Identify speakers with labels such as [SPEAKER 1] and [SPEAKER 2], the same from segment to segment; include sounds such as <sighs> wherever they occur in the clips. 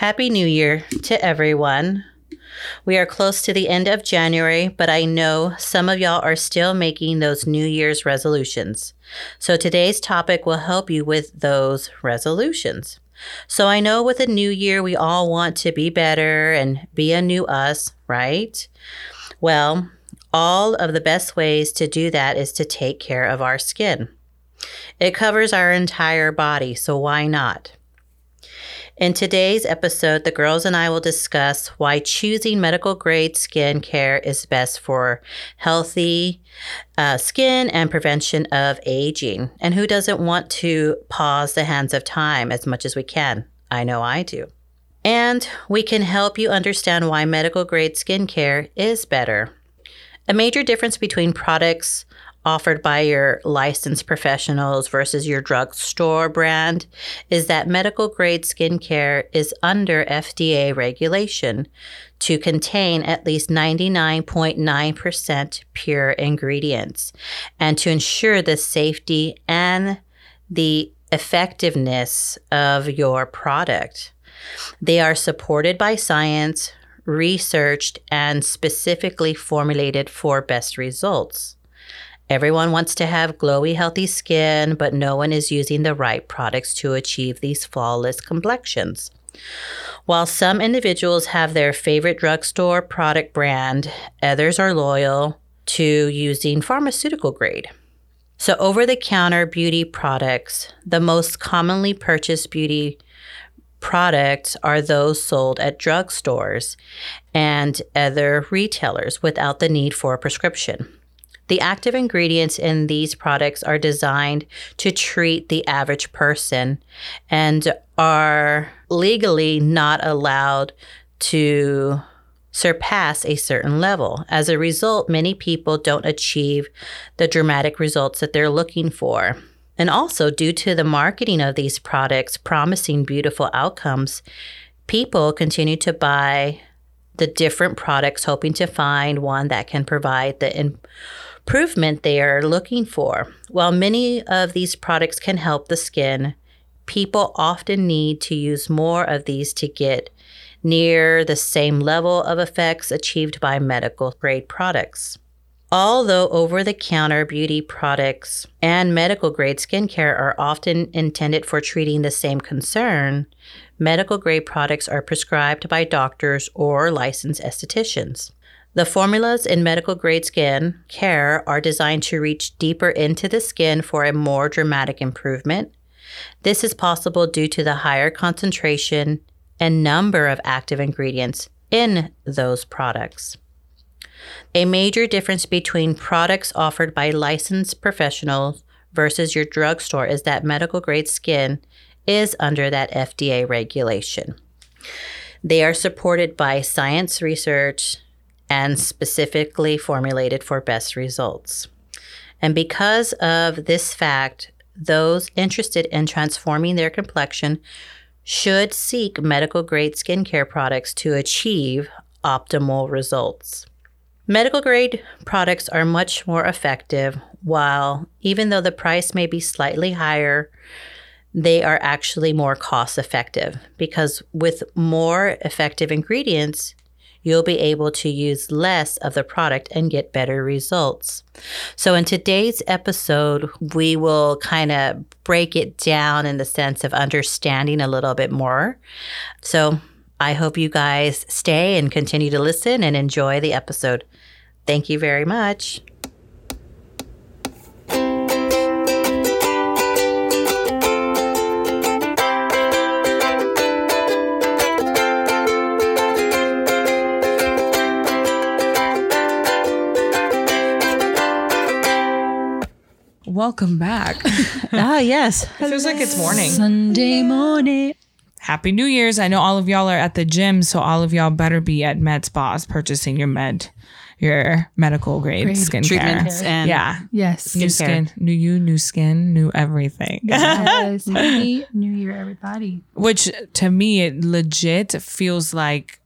[SPEAKER 1] Happy New Year to everyone. We are close to the end of January, but I know some of y'all are still making those New Year's resolutions. So today's topic will help you with those resolutions. So I know with a new year, we all want to be better and be a new us, right? Well, all of the best ways to do that is to take care of our skin. It covers our entire body, so why not? In today's episode, the girls and I will discuss why choosing medical grade skin care is best for healthy uh, skin and prevention of aging. And who doesn't want to pause the hands of time as much as we can? I know I do. And we can help you understand why medical grade skincare is better. A major difference between products offered by your licensed professionals versus your drugstore brand is that medical grade skincare is under FDA regulation to contain at least 99.9% pure ingredients and to ensure the safety and the effectiveness of your product. They are supported by science, researched, and specifically formulated for best results. Everyone wants to have glowy, healthy skin, but no one is using the right products to achieve these flawless complexions. While some individuals have their favorite drugstore product brand, others are loyal to using pharmaceutical grade. So, over the counter beauty products, the most commonly purchased beauty products are those sold at drugstores and other retailers without the need for a prescription. The active ingredients in these products are designed to treat the average person and are legally not allowed to surpass a certain level. As a result, many people don't achieve the dramatic results that they're looking for. And also, due to the marketing of these products promising beautiful outcomes, people continue to buy the different products, hoping to find one that can provide the improvement they are looking for. While many of these products can help the skin, people often need to use more of these to get near the same level of effects achieved by medical grade products. Although over the counter beauty products and medical grade skincare are often intended for treating the same concern, medical grade products are prescribed by doctors or licensed estheticians. The formulas in medical grade skin care are designed to reach deeper into the skin for a more dramatic improvement. This is possible due to the higher concentration and number of active ingredients in those products. A major difference between products offered by licensed professionals versus your drugstore is that medical grade skin is under that FDA regulation. They are supported by science research and specifically formulated for best results. And because of this fact, those interested in transforming their complexion should seek medical grade skincare products to achieve optimal results. Medical grade products are much more effective, while even though the price may be slightly higher, they are actually more cost effective because with more effective ingredients, you'll be able to use less of the product and get better results. So, in today's episode, we will kind of break it down in the sense of understanding a little bit more. So, I hope you guys stay and continue to listen and enjoy the episode. Thank you very much.
[SPEAKER 2] Welcome back. <laughs>
[SPEAKER 1] ah, yes.
[SPEAKER 2] It feels like it's morning.
[SPEAKER 3] Sunday morning.
[SPEAKER 2] Happy New Year's. I know all of y'all are at the gym, so all of y'all better be at med spas purchasing your med, your medical grade,
[SPEAKER 3] Grade
[SPEAKER 2] skincare.
[SPEAKER 1] Treatments and
[SPEAKER 2] yeah.
[SPEAKER 3] Yes.
[SPEAKER 2] New
[SPEAKER 1] Skincare.
[SPEAKER 2] skin, new you, new skin, new everything.
[SPEAKER 3] Yes. <laughs> Happy New Year, everybody.
[SPEAKER 2] Which to me, it legit feels like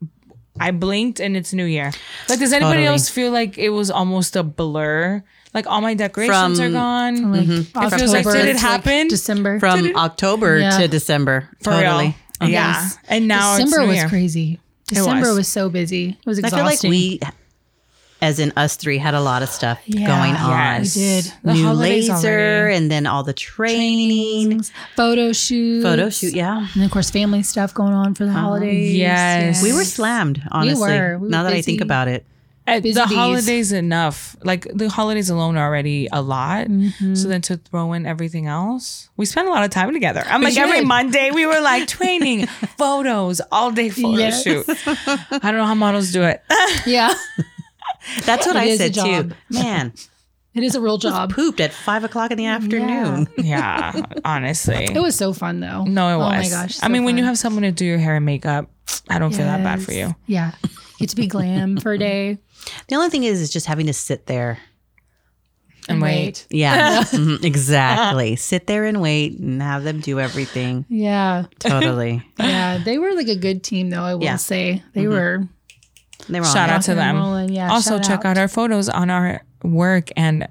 [SPEAKER 2] I blinked and it's New Year. Like, does anybody
[SPEAKER 1] Totally.
[SPEAKER 2] else feel like it was almost a blur? Like all my decorations
[SPEAKER 1] From-
[SPEAKER 2] are gone.
[SPEAKER 3] Like mm-hmm.
[SPEAKER 2] It feels like, did it
[SPEAKER 3] to,
[SPEAKER 2] happen?
[SPEAKER 3] December.
[SPEAKER 1] From October
[SPEAKER 3] Yeah.
[SPEAKER 1] to December.
[SPEAKER 2] For
[SPEAKER 1] totally.
[SPEAKER 2] real. Yeah.
[SPEAKER 3] Yes.
[SPEAKER 2] And now
[SPEAKER 3] December
[SPEAKER 2] it's New
[SPEAKER 3] was
[SPEAKER 2] Year.
[SPEAKER 3] crazy. December
[SPEAKER 2] was.
[SPEAKER 3] was. so busy. It was
[SPEAKER 1] I feel like we, as in us three, had a lot of stuff
[SPEAKER 3] Yeah.
[SPEAKER 1] going on.
[SPEAKER 2] Yes.
[SPEAKER 3] We did.
[SPEAKER 2] The
[SPEAKER 1] New
[SPEAKER 2] holidays
[SPEAKER 1] laser,
[SPEAKER 2] already.
[SPEAKER 1] and then all the training,
[SPEAKER 3] Trainings, photo shoots,
[SPEAKER 1] photo shoot. Yeah,
[SPEAKER 3] and then of course family stuff going on for the oh, holidays.
[SPEAKER 2] Yes.
[SPEAKER 1] we were slammed. Honestly,
[SPEAKER 3] were. We were
[SPEAKER 1] now that I think
[SPEAKER 3] busy.
[SPEAKER 1] about it,
[SPEAKER 3] Busy
[SPEAKER 2] the
[SPEAKER 3] bees.
[SPEAKER 2] holidays enough. Like the holidays alone are already a lot.
[SPEAKER 3] Mm-hmm.
[SPEAKER 2] So then to throw in everything else, we spent a lot of time together. I'm
[SPEAKER 3] We
[SPEAKER 2] like every
[SPEAKER 3] did.
[SPEAKER 2] Monday we were like <laughs> training, photos, all day photo
[SPEAKER 3] Yes.
[SPEAKER 2] shoot. I don't know how models do it. <laughs>
[SPEAKER 3] Yeah,
[SPEAKER 1] that's what
[SPEAKER 3] It
[SPEAKER 1] I
[SPEAKER 3] is a
[SPEAKER 1] said too.
[SPEAKER 3] job.
[SPEAKER 1] Man, <laughs>
[SPEAKER 3] it is a real job.
[SPEAKER 1] pooped at five o'clock in the afternoon.
[SPEAKER 2] yeah, honestly.
[SPEAKER 3] It was so fun though.
[SPEAKER 2] no, it was.
[SPEAKER 3] Oh
[SPEAKER 2] was.
[SPEAKER 3] my gosh.
[SPEAKER 2] I
[SPEAKER 3] so
[SPEAKER 2] mean, when you have someone to do your hair and makeup, I don't feel that bad for you.
[SPEAKER 3] Yeah, get to be glam for a day. <laughs>
[SPEAKER 1] The only thing is, is just having to sit there.
[SPEAKER 2] And wait.
[SPEAKER 1] Yeah, <laughs> mhm, exactly. sit there and wait and have them do everything.
[SPEAKER 3] Yeah,
[SPEAKER 1] Totally. <laughs>
[SPEAKER 3] yeah. They were like a good team though. I will
[SPEAKER 1] Yeah.
[SPEAKER 3] say they were.
[SPEAKER 1] They were
[SPEAKER 2] Shout
[SPEAKER 1] there.
[SPEAKER 2] out to them.
[SPEAKER 3] Yeah.
[SPEAKER 2] also,
[SPEAKER 3] shout
[SPEAKER 2] check out our photos on our work and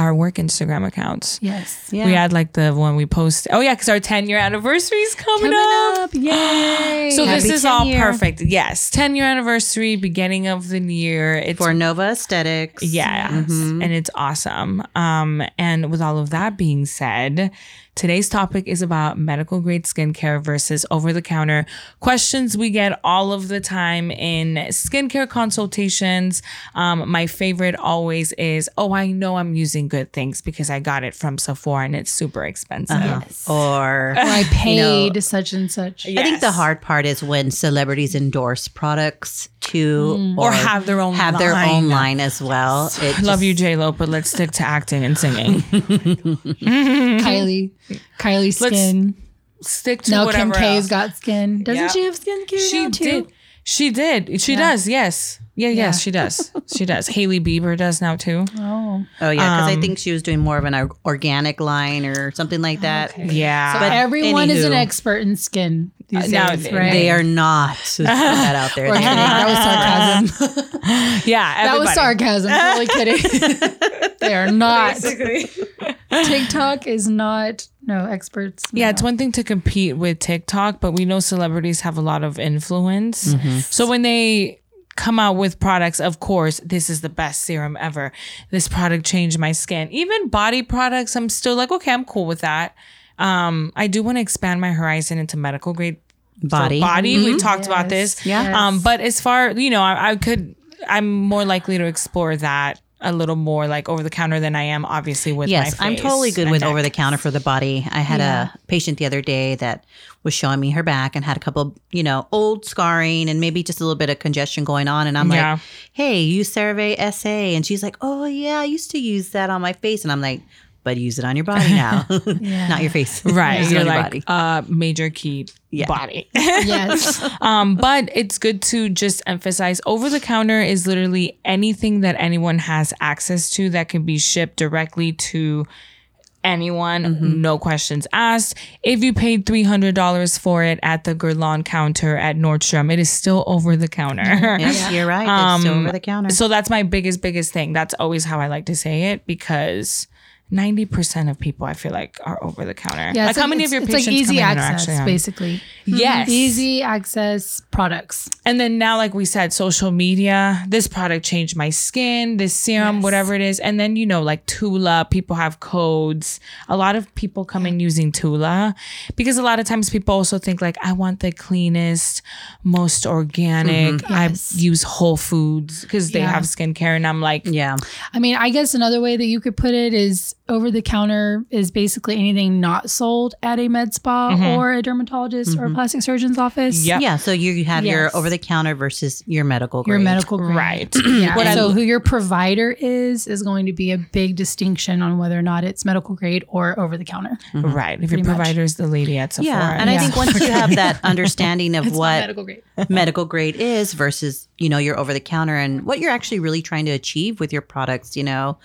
[SPEAKER 2] our work Instagram accounts.
[SPEAKER 3] Yes.
[SPEAKER 1] Yeah.
[SPEAKER 2] We had like the one we post. Oh yeah, because our 10 year anniversary is coming,
[SPEAKER 3] Coming
[SPEAKER 2] up.
[SPEAKER 3] up, <gasps> yay!
[SPEAKER 2] So this is all
[SPEAKER 1] year.
[SPEAKER 2] perfect. Yes, 10 year anniversary, beginning of the year. It's
[SPEAKER 1] for Nova Aesthetics.
[SPEAKER 2] yeah, and it's awesome. Um, and with all of that being said, today's topic is about medical grade skincare versus over the counter questions we get all of the time in skincare consultations. Um, my favorite always is, "Oh, I know I'm using good things because I got it from Sephora and it's super expensive."
[SPEAKER 1] Uh-huh. Or <laughs>
[SPEAKER 3] Or I paid
[SPEAKER 1] know,
[SPEAKER 3] such and such.
[SPEAKER 1] I think the hard part is when celebrities endorse products too, mm.
[SPEAKER 2] Or have their own
[SPEAKER 1] have their own
[SPEAKER 2] line.
[SPEAKER 1] line as well. It
[SPEAKER 2] Love
[SPEAKER 1] just-
[SPEAKER 2] you, J Lo, but let's stick to acting and singing. <laughs>
[SPEAKER 3] Kylie, Kylie skin.
[SPEAKER 2] stick to
[SPEAKER 3] now
[SPEAKER 2] whatever
[SPEAKER 3] Kim K's
[SPEAKER 2] else.
[SPEAKER 3] got skin. Doesn't
[SPEAKER 2] Yeah.
[SPEAKER 3] she have skincare
[SPEAKER 2] She
[SPEAKER 3] now too?
[SPEAKER 2] did. She did. She does. Yes. Yeah.
[SPEAKER 3] Yeah.
[SPEAKER 2] Yes. She does. <laughs> She does. Hailey Bieber does now too.
[SPEAKER 3] Oh,
[SPEAKER 1] Oh yeah, because I
[SPEAKER 2] Um,
[SPEAKER 1] think she was doing more of an or- organic line or something like that.
[SPEAKER 2] Yeah.
[SPEAKER 3] so
[SPEAKER 1] But
[SPEAKER 3] everyone is an
[SPEAKER 1] anywho.
[SPEAKER 3] expert in skin these
[SPEAKER 2] Uh, now
[SPEAKER 3] days,
[SPEAKER 2] they-
[SPEAKER 3] right?
[SPEAKER 1] They are not. Just put that out there.
[SPEAKER 3] We're
[SPEAKER 1] They're
[SPEAKER 3] kidding. That was sarcasm. <laughs>
[SPEAKER 2] yeah.
[SPEAKER 3] that was
[SPEAKER 2] everybody.
[SPEAKER 3] sarcasm. Totally kidding. <laughs> they are not. TikTok is not no experts.
[SPEAKER 2] Yeah, it's one thing to compete with TikTok, but we know celebrities have a lot of influence. So when they come out with products, of course, this is the best serum ever. This product changed my skin. Even body products, I'm still like, okay, I'm cool with that. Um, I do want to expand my horizon into medical grade
[SPEAKER 1] Body.
[SPEAKER 2] body. We talked about this.
[SPEAKER 1] Yeah.
[SPEAKER 2] Um, but as far you know, I, I could. I'm more likely to explore that a little more, like over the counter, than I am obviously with
[SPEAKER 1] Yes, I'm totally good with
[SPEAKER 2] neck.
[SPEAKER 1] over the counter for the body. I had a patient the other day that was showing me her back and had a couple, you know, old scarring and maybe just a little bit of congestion going on. And I'm
[SPEAKER 2] Yeah.
[SPEAKER 1] like, hey, use CeraVe SA. And she's like, oh, yeah, I used to use that on my face. And I'm like, but use it on your body now, <laughs> not your face.
[SPEAKER 2] Right. <laughs>
[SPEAKER 1] Use
[SPEAKER 2] You're
[SPEAKER 1] on your
[SPEAKER 2] like
[SPEAKER 1] body.
[SPEAKER 2] uh major key
[SPEAKER 1] Yeah.
[SPEAKER 2] body. <laughs>
[SPEAKER 3] yes.
[SPEAKER 2] um, but it's good to just emphasize over the counter is literally anything that anyone has access to that can be shipped directly to anyone,
[SPEAKER 1] Mm-hmm.
[SPEAKER 2] no questions asked. If you paid three hundred dollars for it at the Guerlain counter at Nordstrom, it is still over the counter.
[SPEAKER 1] Yes, you're right. It's still over the counter.
[SPEAKER 2] So that's my biggest, biggest thing. That's always how I like to say it because 90% of people I feel like are over the counter.
[SPEAKER 3] Yeah.
[SPEAKER 2] like
[SPEAKER 3] it's
[SPEAKER 2] how
[SPEAKER 3] like-
[SPEAKER 2] many of your patients
[SPEAKER 3] like easy
[SPEAKER 2] come in and are
[SPEAKER 3] access,
[SPEAKER 2] actually on?
[SPEAKER 3] basically. Mm-hmm.
[SPEAKER 2] Yes.
[SPEAKER 3] Easy access products.
[SPEAKER 2] And then now, like we said, social media, this product changed my skin, this serum,
[SPEAKER 3] Yes.
[SPEAKER 2] whatever it is. And then, you know, like Tula, people have codes. A lot of people come in using Tula because a lot of times people also think, like, I want the cleanest, most organic. Mm-hmm.
[SPEAKER 3] Yes.
[SPEAKER 2] I use Whole Foods because they
[SPEAKER 3] Yeah.
[SPEAKER 2] have skincare. And I'm like,
[SPEAKER 1] yeah.
[SPEAKER 3] I mean, I guess another way that you could put it is over the counter is basically anything not sold at a med spa mm-hmm. or a dermatologist or a plastic surgeon's office.
[SPEAKER 2] Yep.
[SPEAKER 1] Yeah. So you have your over the counter versus your medical grade.
[SPEAKER 3] Your medical grade.
[SPEAKER 2] right. <clears throat>
[SPEAKER 3] Yeah. So who your provider is is going to be a big distinction on whether or not it's medical grade or over the counter. Mm-hmm.
[SPEAKER 2] Right. If your
[SPEAKER 3] Pretty much.
[SPEAKER 2] provider is the lady at Sephora.
[SPEAKER 1] Yeah. And I think once you have that <laughs> understanding of what
[SPEAKER 3] medical grade.
[SPEAKER 1] medical grade is versus you know your over the counter and what you're actually really trying to achieve with your products you know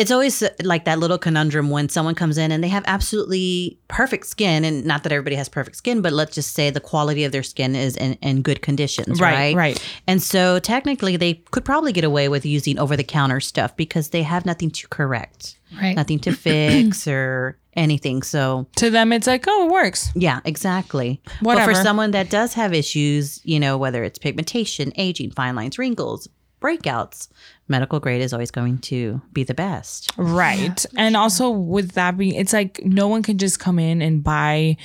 [SPEAKER 1] it's always uh, like that little conundrum when someone comes in and they have absolutely perfect skin and not that everybody has perfect skin but let's just say the quality of their skin is in, in good conditions
[SPEAKER 2] Right,
[SPEAKER 1] right
[SPEAKER 2] right.
[SPEAKER 1] and so technically they could probably get away with using over the counter stuff because they have nothing to correct
[SPEAKER 3] Right.
[SPEAKER 1] nothing to <clears throat> fix or anything so
[SPEAKER 2] To them, it's like, oh, it works.
[SPEAKER 1] yeah exactly
[SPEAKER 2] Whatever.
[SPEAKER 1] but for someone that does have issues you know whether it's pigmentation aging fine lines wrinkles breakouts medical grade is always going to be the best
[SPEAKER 2] Right. and also with that being it's like no one can just come in and buy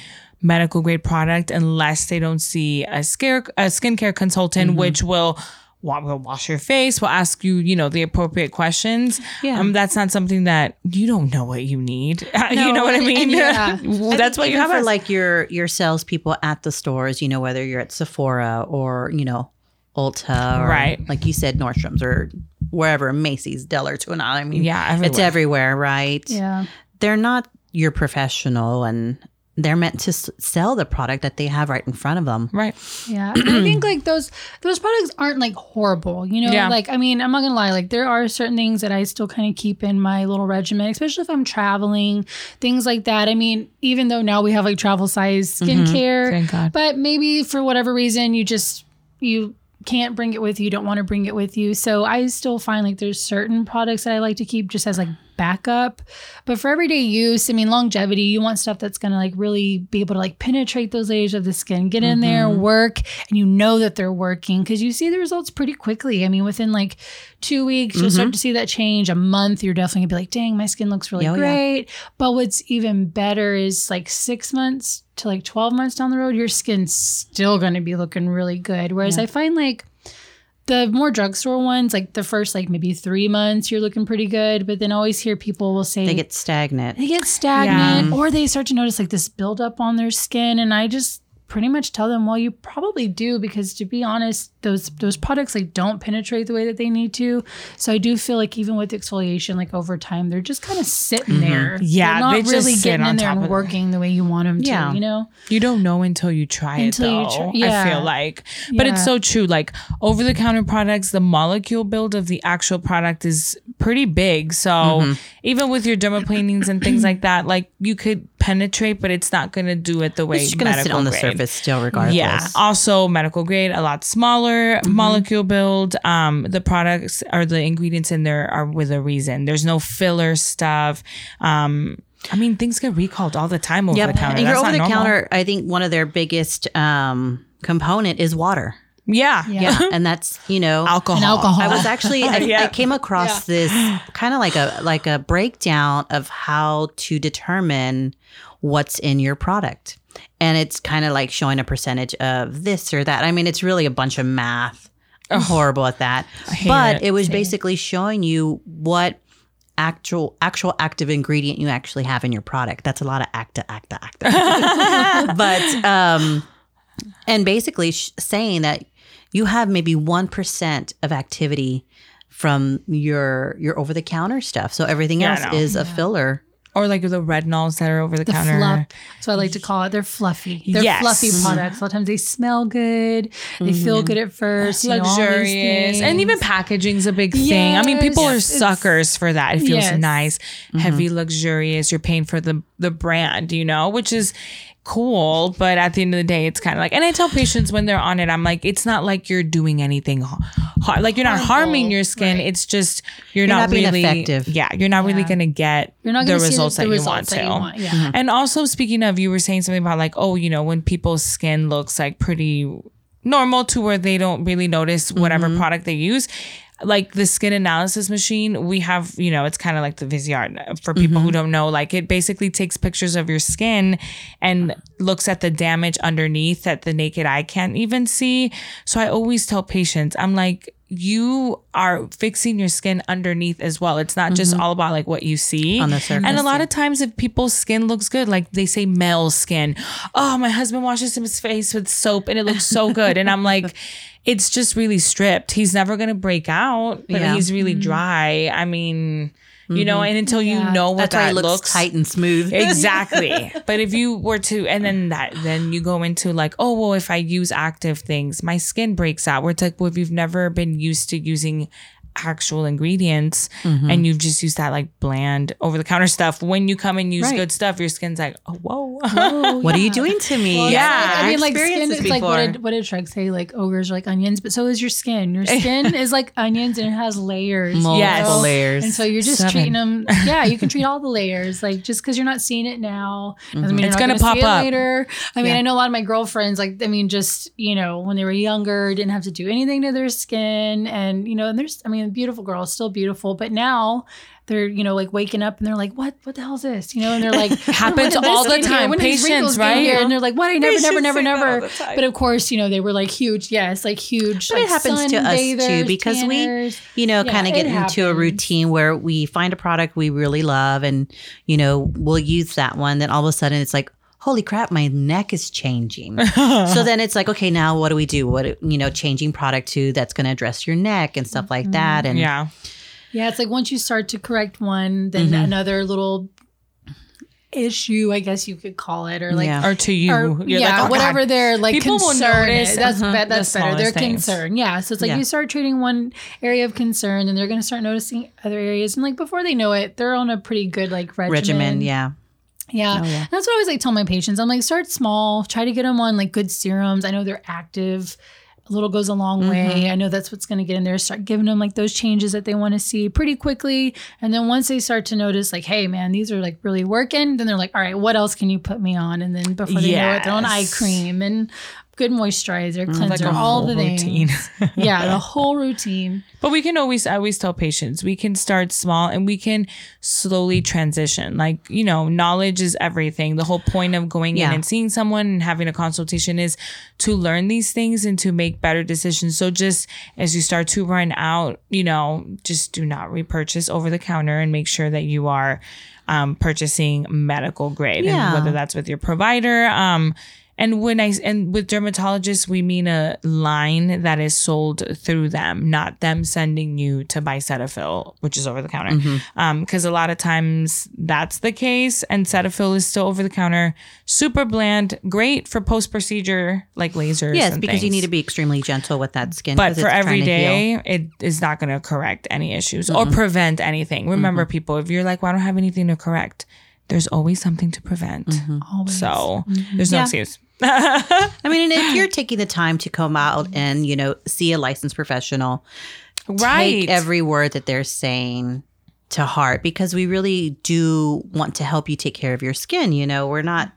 [SPEAKER 2] medical grade product unless they don't see a scare a skincare consultant
[SPEAKER 1] Mm-hmm.
[SPEAKER 2] which will will wash your face, will ask you, you know, the appropriate questions.
[SPEAKER 1] Yeah.
[SPEAKER 2] Um, that's not something that you don't know what you need. <laughs> you know what I mean? <laughs>
[SPEAKER 3] yeah.
[SPEAKER 2] That's what you have
[SPEAKER 1] for
[SPEAKER 2] us.
[SPEAKER 1] like your your salespeople at the stores. You know, whether you're at Sephora or you know Ulta, or,
[SPEAKER 2] Right.
[SPEAKER 1] Like you said, Nordstrom's or wherever, Macy's, Dillard's, to I mean,
[SPEAKER 2] Yeah,
[SPEAKER 1] it's
[SPEAKER 2] everywhere.
[SPEAKER 1] everywhere, right?
[SPEAKER 3] Yeah.
[SPEAKER 1] They're not your professional, and they're meant to s- sell the product that they have right in front of them.
[SPEAKER 2] Right.
[SPEAKER 3] Yeah, and I think like those those products aren't like horrible, you know.
[SPEAKER 2] Yeah.
[SPEAKER 3] Like I mean, I'm not gonna lie. Like there are certain things that I still kind of keep in my little regimen, especially if I'm traveling, things like that. I mean, even though now we have like travel size mm-hmm. skincare,
[SPEAKER 2] Thank God.
[SPEAKER 3] but maybe for whatever reason you just you can't bring it with you, don't want to bring it with you. So I still find like there's certain products that I like to keep just as like backup. But for everyday use, I mean longevity, you want stuff that's gonna like really be able to like penetrate those layers of the skin, get in there, mm-hmm. work, and you know that they're working because you see the results pretty quickly. I mean, within like two weeks, you'll start mm-hmm. to see that change. A month, you're definitely gonna be like, dang, my skin looks really
[SPEAKER 1] Oh, yeah.
[SPEAKER 3] great. But what's even better is like six months to like 12 months down the road, your skin's still going to be looking really good. Whereas I find like the more drugstore ones, like the first like maybe three months, you're looking pretty good. But then always hear people will say
[SPEAKER 1] They get stagnant.
[SPEAKER 3] they get stagnant or they start to notice like this buildup on their skin. And I just pretty much tell them, well, you probably do because to be honest, those those products like don't penetrate the way that they need to. So I do feel like even with exfoliation, like over time, they're just kind of sitting there.
[SPEAKER 2] Yeah,
[SPEAKER 3] they're not
[SPEAKER 2] they
[SPEAKER 3] really getting in there and working the way you want them
[SPEAKER 1] Yeah.
[SPEAKER 3] to. You know,
[SPEAKER 2] You don't know until you try
[SPEAKER 3] Until
[SPEAKER 2] it
[SPEAKER 3] you
[SPEAKER 2] though.
[SPEAKER 3] try-
[SPEAKER 2] I feel like. But it's so true. Like over the counter products, the molecule build of the actual product is pretty big. So
[SPEAKER 1] Mm-hmm.
[SPEAKER 2] even with your dermaplanings and things <clears throat> like that, like you could penetrate, but it's not gonna do it the way
[SPEAKER 1] It's going to sit on the
[SPEAKER 2] grade.
[SPEAKER 1] surface still, regardless.
[SPEAKER 2] Yeah. Also, medical grade, a lot smaller
[SPEAKER 1] Mm-hmm.
[SPEAKER 2] molecule build. Um, the products or the ingredients in there are with a reason. There's no filler stuff. Um, I mean, things get recalled all the time over
[SPEAKER 1] Yep.
[SPEAKER 2] the counter.
[SPEAKER 1] And your
[SPEAKER 2] That's
[SPEAKER 1] over the
[SPEAKER 2] normal.
[SPEAKER 1] counter, I think one of their biggest um, component is water.
[SPEAKER 2] Yeah.
[SPEAKER 1] Yeah. <laughs> and that's, you know,
[SPEAKER 2] Alcohol.
[SPEAKER 3] and alcohol.
[SPEAKER 1] I was actually <laughs> I,
[SPEAKER 2] Yeah.
[SPEAKER 1] I came across this kind of like a like a breakdown of how to determine what's in your product. And it's kind of like showing a percentage of this or that. I mean, it's really a bunch of math. I'm horrible at that. But
[SPEAKER 2] it.
[SPEAKER 1] it, was basically showing you what actual actual active ingredient you actually have in your product. That's a lot of acta acta acta. <laughs> but um and basically sh- saying that you have maybe 1% of activity from your your over the counter stuff. So everything
[SPEAKER 2] Yeah,
[SPEAKER 1] else is a filler.
[SPEAKER 2] Or like the retinols that are over the,
[SPEAKER 3] the
[SPEAKER 2] counter.
[SPEAKER 3] fluff. That's what I like to call it. They're fluffy. They're
[SPEAKER 2] Yes.
[SPEAKER 3] fluffy mm-hmm. products. A lot of times they smell good. They feel mm-hmm. good at first. you know,
[SPEAKER 2] Luxurious. And even packaging's a big thing. I mean, people
[SPEAKER 3] Yes.
[SPEAKER 2] are
[SPEAKER 3] Yes. It's-
[SPEAKER 2] suckers for that. It feels
[SPEAKER 3] Yes.
[SPEAKER 2] nice, mm-hmm. heavy, luxurious. You're paying for the the brand, you know, which is cool. But at the end of the day, it's kind of like, and I tell patients when they're on it, I'm like, it's not like you're doing anything hard. Like you're not harming your skin. It's just you're, not,
[SPEAKER 1] not being
[SPEAKER 2] really
[SPEAKER 1] effective.
[SPEAKER 2] Yeah, you're not really gonna get
[SPEAKER 3] You're not
[SPEAKER 2] the
[SPEAKER 3] gonna see the-
[SPEAKER 2] results
[SPEAKER 3] the
[SPEAKER 2] that you want
[SPEAKER 3] that
[SPEAKER 2] to.
[SPEAKER 3] you want, yeah.
[SPEAKER 2] And also speaking of, you were saying something about like, oh, you know, when people's skin looks like pretty normal to where they don't really notice whatever
[SPEAKER 3] Mm-hmm.
[SPEAKER 2] product they use. Like the skin analysis machine, we have, you know, it's kind of like the VISIA for people
[SPEAKER 3] Mm-hmm.
[SPEAKER 2] who don't know. Like it basically takes pictures of your skin and looks at the damage underneath that the naked eye can't even see. So I always tell patients, I'm like, you are fixing your skin underneath as well. It's not just all about like what you see.
[SPEAKER 1] Mm-hmm. On the surface,
[SPEAKER 2] And a lot of times if people's skin looks good, like they say male skin, oh, my husband washes his face with soap and it looks so good. and I'm <laughs> like, it's just really stripped. He's never gonna break out, but
[SPEAKER 1] Yeah.
[SPEAKER 2] he's really dry. I mean, you know, mm-hmm. and until you know what
[SPEAKER 1] That's
[SPEAKER 2] that
[SPEAKER 1] it looks,
[SPEAKER 2] looks
[SPEAKER 1] tight and smooth. <laughs>
[SPEAKER 2] exactly. <laughs> but if you were to, and then that, then you go into like, oh, well, if I use active things, my skin breaks out. Where it's like, well, if you've never been used to using actual ingredients
[SPEAKER 1] Mm-hmm.
[SPEAKER 2] and you've just used that like bland over the counter stuff. When you come and use
[SPEAKER 1] Right.
[SPEAKER 2] good stuff, your skin's like, oh, whoa.
[SPEAKER 3] Oh, <laughs>
[SPEAKER 1] What are you doing to me?
[SPEAKER 3] Well,
[SPEAKER 2] Yeah,
[SPEAKER 3] like- I mean, like skin.
[SPEAKER 1] this
[SPEAKER 3] It's like what did what did Shrek say? Like ogres are like onions, but so is your skin. Your <laughs> skin is like onions and it has layers. you
[SPEAKER 1] Multiple
[SPEAKER 2] Yes.
[SPEAKER 3] know?
[SPEAKER 1] layers.
[SPEAKER 3] And so you're just
[SPEAKER 2] Seven.
[SPEAKER 3] treating them. <laughs> Yeah, you can treat all the layers. Like just because you're not seeing it now, doesn't mean you're
[SPEAKER 2] It's gonna
[SPEAKER 3] gonna,
[SPEAKER 2] pop up.
[SPEAKER 3] later. I mean,
[SPEAKER 1] Yeah.
[SPEAKER 3] I know a lot of my girlfriends. Like, I mean, just you know, when they were younger, didn't have to do anything to their skin, and you know, and there's, I mean, beautiful girls, still beautiful, but now. They're, you know, like waking up and they're like, "What? What the hell is this?" You know, and they're like, <laughs>
[SPEAKER 2] Happens all the
[SPEAKER 3] here?
[SPEAKER 2] time.
[SPEAKER 3] These
[SPEAKER 2] Patients, right?
[SPEAKER 3] here?" And they're like, "What? I never,
[SPEAKER 2] Patients
[SPEAKER 3] never, never,
[SPEAKER 2] say that all
[SPEAKER 3] never." But of course, you know, they were like huge. Yes, like huge.
[SPEAKER 1] But it happens to us too because we, you know,
[SPEAKER 3] Yeah,
[SPEAKER 1] kind of get into a routine where we find a product we really love and, you know, we'll use that one. Then all of a sudden it's like, holy crap, my neck is changing. <laughs> so then it's like, okay, now what do we do? What, you know, changing product to that's going to address your neck and stuff
[SPEAKER 3] Mm-hmm.
[SPEAKER 1] like that. And
[SPEAKER 2] yeah.
[SPEAKER 3] Yeah, it's like once you start to correct one, then
[SPEAKER 1] Mhm.
[SPEAKER 3] another little issue, I guess you could call it, or like,
[SPEAKER 1] Yeah.
[SPEAKER 2] Or to you.
[SPEAKER 3] or,
[SPEAKER 2] You're
[SPEAKER 3] yeah,
[SPEAKER 2] like, oh, God.
[SPEAKER 3] whatever their like
[SPEAKER 2] People
[SPEAKER 3] concern is. That's
[SPEAKER 2] uh-huh,
[SPEAKER 3] be- that's
[SPEAKER 2] the
[SPEAKER 3] better. Their
[SPEAKER 2] smallest things.
[SPEAKER 3] concern, yeah. So it's like
[SPEAKER 1] Yeah.
[SPEAKER 3] you start treating one area of concern, and they're going to start noticing other areas, and like before they know it, they're on a pretty good like regimen.
[SPEAKER 1] regimen. Yeah.
[SPEAKER 3] Yeah.
[SPEAKER 1] Oh, yeah.
[SPEAKER 3] That's what I always like tell my patients. I'm like, start small, try to get them on like good serums. I know they're active. A little goes a long
[SPEAKER 1] Mm-hmm.
[SPEAKER 3] way. I know that's what's going to get in there. Start giving them like those changes that they want to see pretty quickly. And then once they start to notice, like, hey, man, these are like really working, then they're like, all right, what else can you put me on? And then before they know it, they're on eye cream and good moisturizer,
[SPEAKER 2] Like
[SPEAKER 3] cleanser,
[SPEAKER 2] a
[SPEAKER 3] all the things. <laughs> yeah, the whole routine.
[SPEAKER 2] But we can always, I always tell patients, we can start small and we can slowly transition. Like, you know, knowledge is everything. The whole point of going
[SPEAKER 1] Yeah.
[SPEAKER 2] in and seeing someone and having a consultation is to learn these things and to make better decisions. So just as you start to run out, you know, just do not repurchase over the counter and make sure that you are um, purchasing medical grade.
[SPEAKER 1] Yeah.
[SPEAKER 2] And whether that's with your provider, um, and when I and with dermatologists, we mean a line that is sold through them, not them sending you to buy Cetaphil, which is over the counter.
[SPEAKER 1] Mm-hmm.
[SPEAKER 2] Because a lot of times that's the case, and Cetaphil is still over the counter, super bland, great for post procedure like lasers.
[SPEAKER 1] Yes,
[SPEAKER 2] and
[SPEAKER 1] because you need to be extremely gentle with that skin.
[SPEAKER 2] But
[SPEAKER 1] 'cause
[SPEAKER 2] for
[SPEAKER 1] it's
[SPEAKER 2] every
[SPEAKER 1] trying to heal.
[SPEAKER 2] day, it is not going to correct any issues or prevent anything. Remember,
[SPEAKER 1] Mm-hmm.
[SPEAKER 2] people, if you're like, well, I don't have anything to correct, there's always something to prevent.
[SPEAKER 1] Mm-hmm.
[SPEAKER 3] Always.
[SPEAKER 2] So there's no
[SPEAKER 1] Yeah.
[SPEAKER 2] excuse. <laughs>
[SPEAKER 1] I mean, and if you're taking the time to come out and, you know, see a licensed professional,
[SPEAKER 2] Right.
[SPEAKER 1] take every word that they're saying to heart because we really do want to help you take care of your skin you know? We're not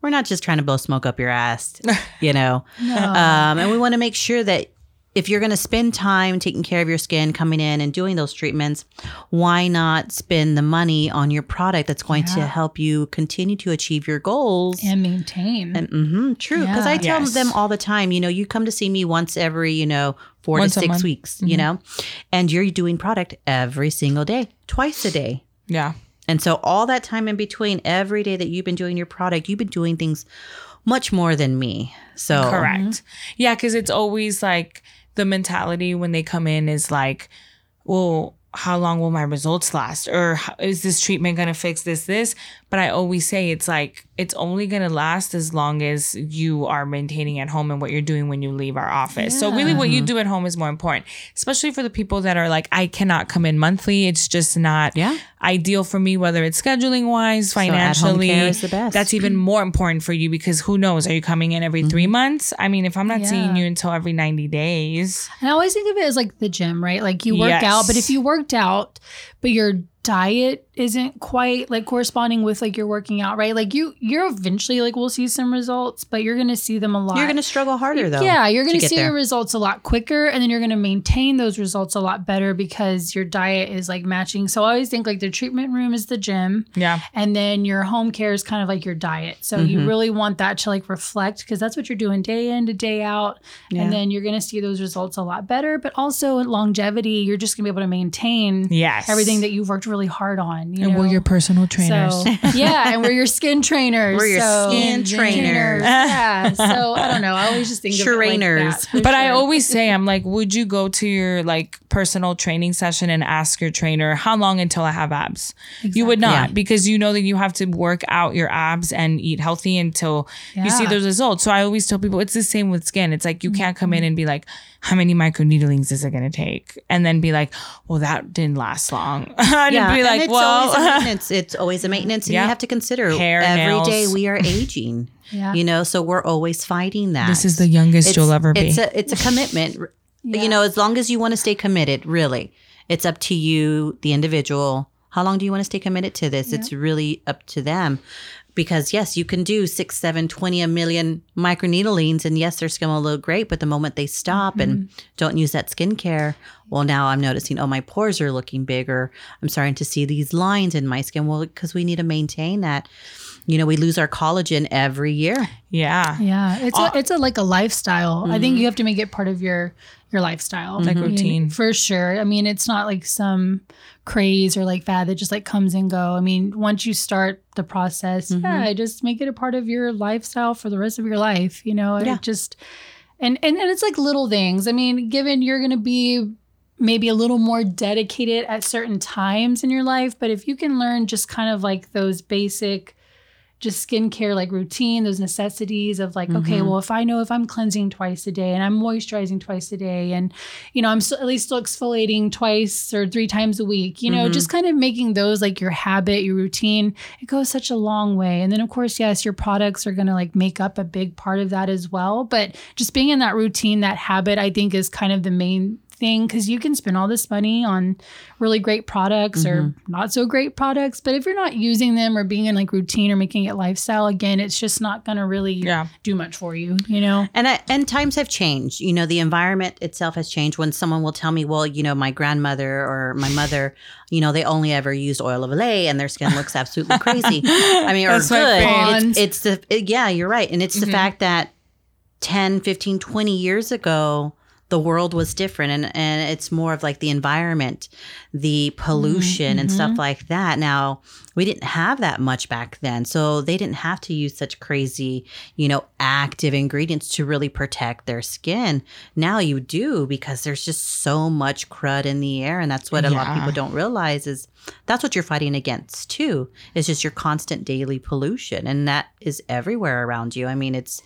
[SPEAKER 1] we're not just trying to blow smoke up your ass <laughs> you know? Um, and we want to make sure that if you're going to spend time taking care of your skin coming in and doing those treatments why not spend the money on your product that's going to help you continue to achieve your goals
[SPEAKER 3] and maintain.
[SPEAKER 1] and mm-hmm, true. Because I tell
[SPEAKER 2] Yes.
[SPEAKER 1] them all the time, you know, you come to see me once every, you know, four
[SPEAKER 2] Once
[SPEAKER 1] to six weeks, you know, and you're doing product every single day, twice a day.
[SPEAKER 2] Yeah.
[SPEAKER 1] And so all that time in between, every day that you've been doing your product, you've been doing things much more than me. So
[SPEAKER 2] Correct. Yeah, because it's always like the mentality when they come in is like, well, how long will my results last? Or is this treatment going to fix this, this? But I always say it's like, it's only going to last as long as you are maintaining at home and what you're doing when you leave our office. So, really, what you do at home is more important, especially for the people that are like, I cannot come in monthly. It's just not
[SPEAKER 1] Yeah.
[SPEAKER 2] ideal for me, whether it's scheduling wise, financially.
[SPEAKER 1] care is the best.
[SPEAKER 2] That's even more important for you because who knows? Are you coming in every three mm-hmm. months? I mean, if I'm not seeing you until every 90 days,
[SPEAKER 3] And I always think of it as like the gym, right? Like you work
[SPEAKER 2] Yes.
[SPEAKER 3] out, but if you worked out, but your diet isn't quite like corresponding with like you're working out, right? Like you, you're eventually like we'll see some results, but you're gonna see them a lot.
[SPEAKER 1] you're going to struggle harder though.
[SPEAKER 3] yeah, you're going
[SPEAKER 1] to
[SPEAKER 3] to see
[SPEAKER 1] there.
[SPEAKER 3] your results a lot quicker, and then you're going to maintain those results a lot better because your diet is like matching. So I always think like the treatment room is the gym,
[SPEAKER 2] yeah.
[SPEAKER 3] and then your home care is kind of like your diet. So you mm-hmm. really want that to like reflect because that's what you're doing day in to day out.
[SPEAKER 1] Yeah.
[SPEAKER 3] And then you're going to see those results a lot better. But also longevity, you're just going to be able to maintain
[SPEAKER 2] Yes.
[SPEAKER 3] everything that you've worked really hard on. You
[SPEAKER 2] And
[SPEAKER 3] know?
[SPEAKER 2] we're your personal trainers.
[SPEAKER 3] So, <laughs> yeah, and we're your skin trainers.
[SPEAKER 1] We're your
[SPEAKER 3] so-
[SPEAKER 1] skin trainers.
[SPEAKER 3] Yeah. So <laughs> I don't know. I always just think of it like
[SPEAKER 1] Trainers.
[SPEAKER 3] that, for
[SPEAKER 2] But I always say, I'm like, would you go to your like personal training session and ask your trainer how long until I have abs? You would not
[SPEAKER 1] Yeah.
[SPEAKER 2] because you know that you have to work out your abs and eat healthy until you see
[SPEAKER 3] Yeah.
[SPEAKER 2] those results. So I always tell people it's the same with skin. It's like you mm-hmm. can't come in and be like, how many micro needlings is it going to take? And then be like, well, that didn't last long. <laughs> and
[SPEAKER 1] Yeah,
[SPEAKER 2] be
[SPEAKER 1] and it's
[SPEAKER 2] well,
[SPEAKER 1] always a <laughs> maintenance. It's always a maintenance, and
[SPEAKER 2] Yeah.
[SPEAKER 1] you have to consider
[SPEAKER 2] Hair,
[SPEAKER 1] every day
[SPEAKER 2] nails.
[SPEAKER 1] we are aging. <laughs>
[SPEAKER 3] Yeah.
[SPEAKER 1] You know, so we're always fighting that.
[SPEAKER 2] this is the youngest
[SPEAKER 1] it's,
[SPEAKER 2] you'll ever be.
[SPEAKER 1] It's a it's a commitment.
[SPEAKER 3] Yeah.
[SPEAKER 1] You know, as long as you want to stay committed, really, it's up to you, the individual. How long do you want to stay committed to this? It's really up to them. Because yes, you can do six, seven, 20, a million microneedlings, and yes, their skin will look great. But the moment they stop and
[SPEAKER 3] Mm-hmm.
[SPEAKER 1] don't use that skincare, well, now I'm noticing, oh, my pores are looking bigger. I'm starting to see these lines in my skin. Well, because we need to maintain that. You know, we lose our collagen every year.
[SPEAKER 2] yeah.
[SPEAKER 3] Yeah, it's
[SPEAKER 2] Uh,
[SPEAKER 3] a, it's a like a lifestyle. I
[SPEAKER 1] Mm-hmm.
[SPEAKER 3] think you have to make it part of your your lifestyle,
[SPEAKER 2] Like
[SPEAKER 3] You know,
[SPEAKER 2] routine.
[SPEAKER 3] for sure. I mean, it's not like some craze or like fad that just like comes and go. I mean, once you start the process,
[SPEAKER 1] Mm-hmm.
[SPEAKER 3] yeah, just make it a part of your lifestyle for the rest of your life. You know,
[SPEAKER 1] Yeah.
[SPEAKER 3] it just and and and it's like little things. I mean, given you're gonna be maybe a little more dedicated at certain times in your life, but if you can learn just kind of like those basic just skincare like routine, those necessities of like, okay, mm-hmm. well, if I know if I'm cleansing twice a day and I'm moisturizing twice a day and, you know, I'm still, at least still exfoliating twice or three times a week, you know, just mm-hmm. kind of making those like your habit, your routine, it goes such a long way. And then, of course, yes, your products are going to like make up a big part of that as well. But just being in that routine, that habit, I think is kind of the main thing because you can spend all this money on really great products or mm-hmm. not so great products but if you're not using them or being in like routine or making it lifestyle again it's just not going to really
[SPEAKER 2] Yeah.
[SPEAKER 3] do much for you you know
[SPEAKER 1] And I, and times have changed. You know, the environment itself has changed. When someone will tell me, "Well, you know, my grandmother or my mother, you know, they only ever used oil of Olay and their skin looks absolutely <laughs> crazy." I mean, or
[SPEAKER 2] That's
[SPEAKER 1] good. It's, it's the it- yeah, you're right, and it's the mm-hmm. fact that 10, 15, 20 years ago, the world was different and, and it's more of like the environment, the pollution and mm-hmm. stuff like that. Now, we didn't have that much back then. So they didn't have to use such crazy, you know, active ingredients to really protect their skin. Now you do because there's just so much crud in the air. And that's what a lot of people don't realize is that's what you're fighting against too. It's just your constant daily pollution. And that is everywhere around you. I mean, it's,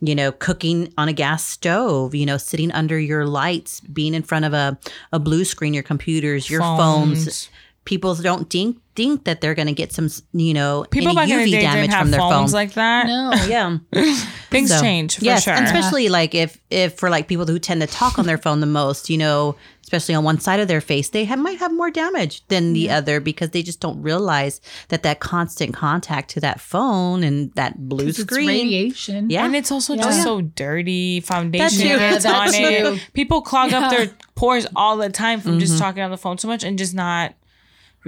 [SPEAKER 1] you know, cooking on a gas stove, you know, sitting under your lights, being in front of a, a blue screen, your computers, your phones.
[SPEAKER 2] Phones.
[SPEAKER 1] People don't think think that they're going to get some, you know,
[SPEAKER 2] People
[SPEAKER 1] any
[SPEAKER 2] back in the
[SPEAKER 1] UV
[SPEAKER 2] day
[SPEAKER 1] damage
[SPEAKER 2] didn't have
[SPEAKER 1] from their
[SPEAKER 2] phones
[SPEAKER 1] phones.
[SPEAKER 2] like that.
[SPEAKER 3] no <laughs>
[SPEAKER 1] yeah. <laughs>
[SPEAKER 2] Things
[SPEAKER 1] So,
[SPEAKER 2] change for
[SPEAKER 1] yes,
[SPEAKER 2] sure.
[SPEAKER 1] and especially like if if for like people who tend to talk on their phone the most, you know, especially on one side of their face, they have, might have more damage than the other because they just don't realize that that constant contact to that phone and that blue
[SPEAKER 3] it's
[SPEAKER 1] screen.
[SPEAKER 3] radiation
[SPEAKER 1] Yeah.
[SPEAKER 2] And it's also
[SPEAKER 3] Yeah.
[SPEAKER 2] just so dirty. Foundation
[SPEAKER 1] too.
[SPEAKER 2] gets on it. People clog up their pores all the time from
[SPEAKER 1] Mm-hmm.
[SPEAKER 2] just talking on the phone so much and just not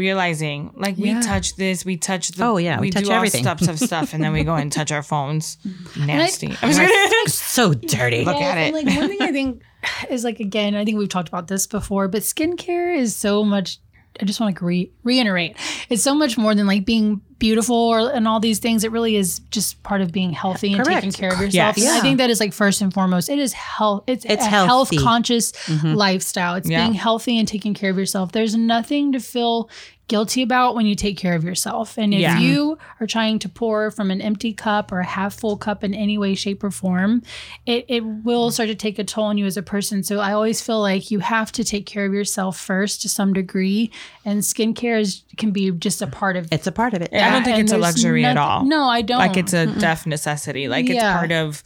[SPEAKER 2] realizing. Like we touch this, we touch the.
[SPEAKER 1] Oh, yeah, we touch
[SPEAKER 2] do all
[SPEAKER 1] everything.
[SPEAKER 2] stuff of stuff, and then we go and <laughs> touch our phones. Nasty. I'm just kidding.
[SPEAKER 1] so dirty.
[SPEAKER 2] Look at it.
[SPEAKER 3] like one thing I think <sighs> is like again, I think we've talked about this before, but skincare is so much. I just want to re- reiterate, it's so much more than like being beautiful or and all these things. It really is just part of being healthy and taking care of yourself.
[SPEAKER 2] Yes.
[SPEAKER 3] And I think that is like first and foremost. It is health. It's,
[SPEAKER 1] It's
[SPEAKER 3] a health conscious mm-hmm. lifestyle. It's
[SPEAKER 2] Yeah.
[SPEAKER 3] being healthy and taking care of yourself. There's nothing to feel guilty about when you take care of yourself. And if
[SPEAKER 2] Yeah.
[SPEAKER 3] you are trying to pour from an empty cup or a half full cup in any way, shape, or form, it, it will start to take a toll on you as a person. So I always feel like you have to take care of yourself first to some degree. And skincare is can be just a part of
[SPEAKER 1] It's a part of it.
[SPEAKER 2] I don't think
[SPEAKER 3] and
[SPEAKER 2] it's a luxury at all.
[SPEAKER 3] No, I don't.
[SPEAKER 2] Like it's a def necessity. Like it's part of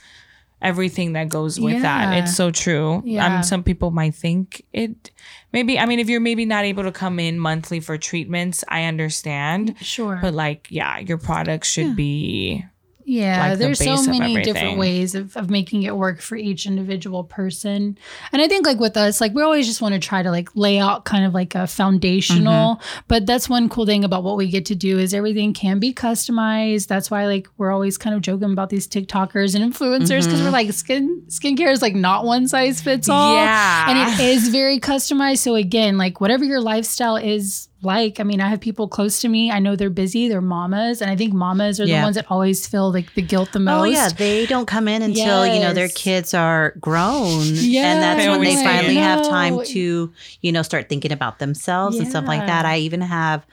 [SPEAKER 2] everything that goes with that. It's so true.
[SPEAKER 3] Yeah.
[SPEAKER 2] Um, some people might think it maybe I mean if you're maybe not able to come in monthly for treatments, I understand.
[SPEAKER 3] sure.
[SPEAKER 2] But like, yeah, your products should be
[SPEAKER 3] Yeah,
[SPEAKER 2] like the
[SPEAKER 3] there's so many different ways of, of making it work for each individual person. And I think like with us, like we always just want to try to like lay out kind of like a foundational,
[SPEAKER 2] Mm-hmm.
[SPEAKER 3] but that's one cool thing about what we get to do is everything can be customized. That's why like we're always kind of joking about these TikTokers and influencers because we're like skin skincare is like not one size fits all.
[SPEAKER 2] Yeah.
[SPEAKER 3] And it is very customized. So again, like whatever your lifestyle is like. I mean, I have people close to me. I know they're busy. They're mamas, and I think mamas are
[SPEAKER 1] Yeah.
[SPEAKER 3] the ones that always feel like the guilt the most.
[SPEAKER 1] Oh yeah, they don't come in until you know their kids are grown,
[SPEAKER 3] Yeah,
[SPEAKER 1] and that's
[SPEAKER 2] They
[SPEAKER 1] when they finally have time to you know start thinking about themselves and stuff like that. I even have,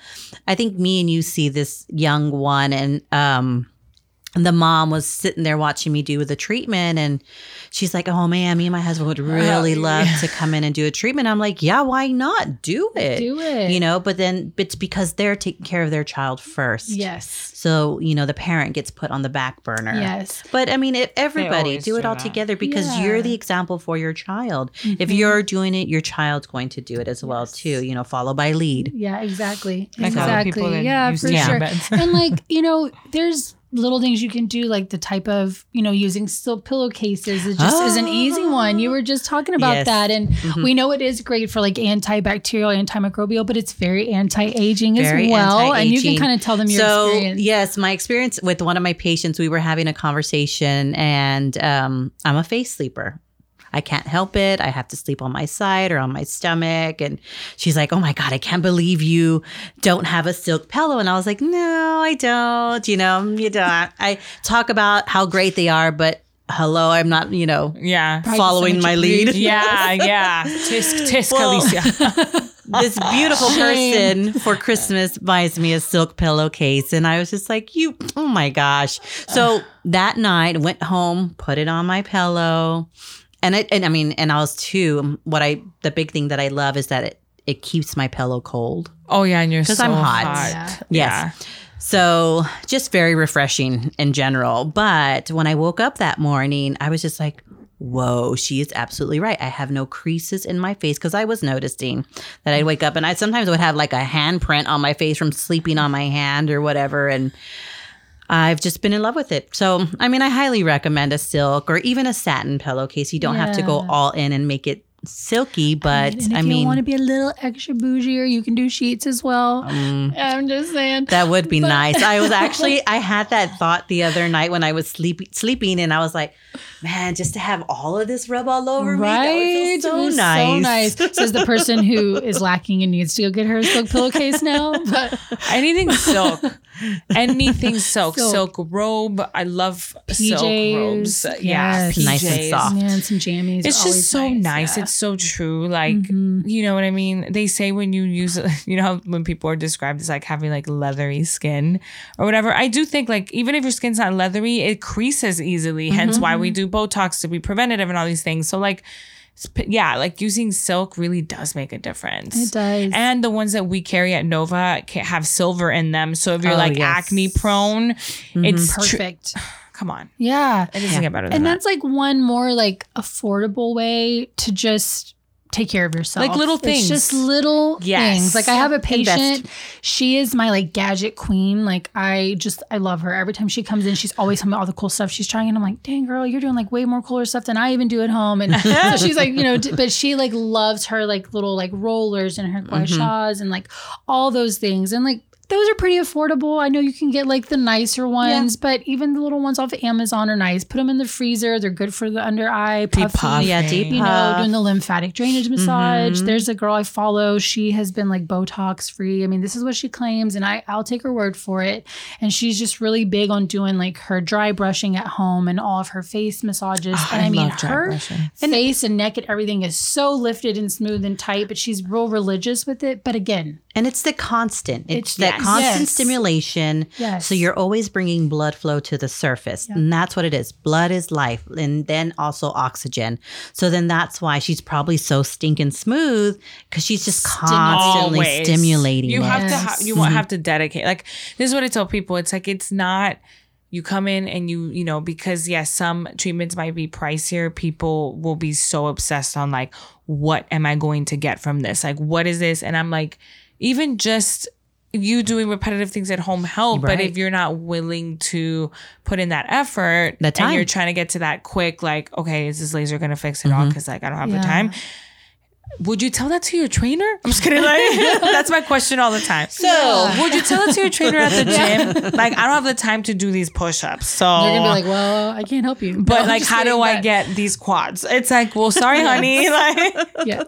[SPEAKER 1] I think me and you see this young one, and um, the mom was sitting there watching me do the treatment, and she's like, "Oh man, me and my husband would really love to come in and do a treatment." I'm like, "Yeah, why not do it?
[SPEAKER 3] do it.
[SPEAKER 1] You know." But then it's because they're taking care of their child first.
[SPEAKER 3] Yes.
[SPEAKER 1] So you know the parent gets put on the back burner.
[SPEAKER 3] Yes.
[SPEAKER 1] But I mean, if everybody do it all
[SPEAKER 2] that.
[SPEAKER 1] together because
[SPEAKER 3] Yeah.
[SPEAKER 1] you're the example for your child. If
[SPEAKER 3] Mhm.
[SPEAKER 1] you're doing it, your child's going to do it as well
[SPEAKER 3] Yes.
[SPEAKER 1] too. You know, follow by lead.
[SPEAKER 3] Yeah, exactly.
[SPEAKER 2] Like
[SPEAKER 3] exactly. yeah, for sure. and like, <laughs> you know, there's little things you can do, like the type of, you know, using silk pillowcases. It just is an easy one. You were just talking about
[SPEAKER 1] Yes.
[SPEAKER 3] that. And
[SPEAKER 1] Mhm.
[SPEAKER 3] we know it is great for like antibacterial, antimicrobial, but it's very anti-aging
[SPEAKER 1] Very
[SPEAKER 3] as well. And you can kind of tell them your
[SPEAKER 1] so
[SPEAKER 3] experience.
[SPEAKER 1] yes, my experience with one of my patients, we were having a conversation, and um, I'm a face sleeper. I can't help it. I have to sleep on my side or on my stomach. And she's like, Oh my God, I can't believe you don't have a silk pillow. And I was like, No, I don't. You know, you don't. <laughs> I talk about how great they are, but hello, I'm not, you know,
[SPEAKER 2] Yeah.
[SPEAKER 1] Following my lead.
[SPEAKER 2] Yeah, <laughs> yeah. Tisk, tisk,
[SPEAKER 1] Well-
[SPEAKER 2] Alicia. <laughs>
[SPEAKER 1] this beautiful
[SPEAKER 3] Shame.
[SPEAKER 1] person for Christmas buys me a silk pillowcase. And I was just like, you, oh my gosh. So that night, went home, put it on my pillow. And it, and I mean, and I was too, um, what I, the big thing that I love is that it, it keeps my pillow cold.
[SPEAKER 2] Oh yeah, and you're
[SPEAKER 1] 'Cause
[SPEAKER 2] so
[SPEAKER 1] I'm hot.
[SPEAKER 2] hot.
[SPEAKER 3] Yeah.
[SPEAKER 1] Yes. So just very refreshing in general. But when I woke up that morning, I was just like, whoa, she is absolutely right. I have no creases in my face because I was noticing that I'd wake up and I sometimes would have like a handprint on my face from sleeping on my hand or whatever. And I've just been in love with it. So, I mean, I highly recommend a silk or even a satin pillowcase. You don't have to go all in and make it silky, but
[SPEAKER 3] and if
[SPEAKER 1] I
[SPEAKER 3] you
[SPEAKER 1] mean,
[SPEAKER 3] want to be a little extra bougier, you can do sheets as well.
[SPEAKER 1] mm,
[SPEAKER 3] I'm just saying.
[SPEAKER 1] That would be
[SPEAKER 3] But-
[SPEAKER 1] nice. I was actually <laughs> I had that thought the other night when I was sleeping sleeping and I was like, man, just to have all of this rub all over me, that would feel so nice.
[SPEAKER 3] So nice. Says the person who is lacking and needs to go get her a silk pillowcase now. But <laughs>
[SPEAKER 2] Anything silk. Anything <laughs> silk.
[SPEAKER 3] Silk.
[SPEAKER 2] Silk robe. I love silk
[SPEAKER 3] PJs,
[SPEAKER 2] robes. Yeah.
[SPEAKER 3] yes.
[SPEAKER 1] Nice and
[SPEAKER 2] PJs.
[SPEAKER 1] soft.
[SPEAKER 3] man, some jammies.
[SPEAKER 2] It's just so nice.
[SPEAKER 3] yeah.
[SPEAKER 2] It's so true. Like,
[SPEAKER 3] Mhm.
[SPEAKER 2] you know what I mean? They say when you use, <laughs> you know, when people are described as like having like leathery skin or whatever. I do think like even if your skin's not leathery, it creases easily. Hence why we do Botox to be preventative and all these things. So like, sp- yeah, like using silk really does make a difference.
[SPEAKER 3] It does.
[SPEAKER 2] And the ones that we carry at Nova have silver in them. So if you're
[SPEAKER 1] Oh,
[SPEAKER 2] like
[SPEAKER 1] yes.
[SPEAKER 2] acne prone, mm-hmm. it's tr-
[SPEAKER 3] perfect. <sighs>
[SPEAKER 2] come on.
[SPEAKER 3] yeah.
[SPEAKER 2] It doesn't get better
[SPEAKER 3] And
[SPEAKER 2] that.
[SPEAKER 3] that's like one more like affordable way to just take care of yourself.
[SPEAKER 2] Like little
[SPEAKER 3] It's just little
[SPEAKER 2] Yes.
[SPEAKER 3] things. Like I have a
[SPEAKER 1] Invest.
[SPEAKER 3] patient. She is my like gadget queen. Like I just I love her. Every time she comes in, she's always telling me all the cool stuff she's trying. And I'm like, dang girl, you're doing like way more cooler stuff than I even do at home. And <laughs> so she's like, you know, but she like loves her like little like rollers and her mm-hmm. gua sha and like all those things. And like those are pretty affordable. I know you can get like the nicer ones, but even the little ones off of Amazon are nice. Put them in the freezer. They're good for the under eye puffy.
[SPEAKER 2] puff.
[SPEAKER 1] Yeah, deep
[SPEAKER 3] You know, doing the lymphatic drainage massage.
[SPEAKER 1] Mhm.
[SPEAKER 3] There's a girl I follow. She has been like Botox free. I mean, this is what she claims, and I, I'll take her word for it. And she's just really big on doing like her dry brushing at home and all of her face massages.
[SPEAKER 2] Oh,
[SPEAKER 3] and
[SPEAKER 2] I
[SPEAKER 3] I, mean, her
[SPEAKER 2] brushing.
[SPEAKER 3] face and neck and everything is so lifted and smooth and tight, but she's real religious with it. But again,
[SPEAKER 1] And it's the constant. It's,
[SPEAKER 3] It's-
[SPEAKER 1] that
[SPEAKER 3] yes.
[SPEAKER 1] Constant
[SPEAKER 3] Yes.
[SPEAKER 1] stimulation.
[SPEAKER 3] Yes.
[SPEAKER 1] So you're always bringing blood flow to the surface.
[SPEAKER 3] Yeah.
[SPEAKER 1] And that's what it is. Blood is life. And then also oxygen. So then that's why she's probably so stinking smooth because she's just constantly
[SPEAKER 2] Always.
[SPEAKER 1] stimulating
[SPEAKER 2] You
[SPEAKER 1] it.
[SPEAKER 2] have to
[SPEAKER 3] Yes.
[SPEAKER 2] ha- you won't have to dedicate. Like this is what I tell people. It's like it's not you come in and you you know because yes some treatments might be pricier people will be so obsessed on like what am i going to get from this like what is this and i'm like even just you doing repetitive things at home help but if you're not willing to put in that effort
[SPEAKER 1] The
[SPEAKER 2] and
[SPEAKER 1] time.
[SPEAKER 2] you're trying to get to that quick like okay is this laser going to fix it all? Mm-hmm. Because like i don't have the time would you tell that to your trainer? I'm just kidding. Like, <laughs> that's my question all the time. So, would you tell it to your trainer at the gym? <laughs> Like, I don't have the time to do these push-ups, so
[SPEAKER 3] They're gonna be like, well, I can't help you.
[SPEAKER 2] But
[SPEAKER 3] No,
[SPEAKER 2] like, how do
[SPEAKER 3] kidding,
[SPEAKER 2] I get these quads? It's like, well, sorry, honey. <laughs> Like,
[SPEAKER 3] yes.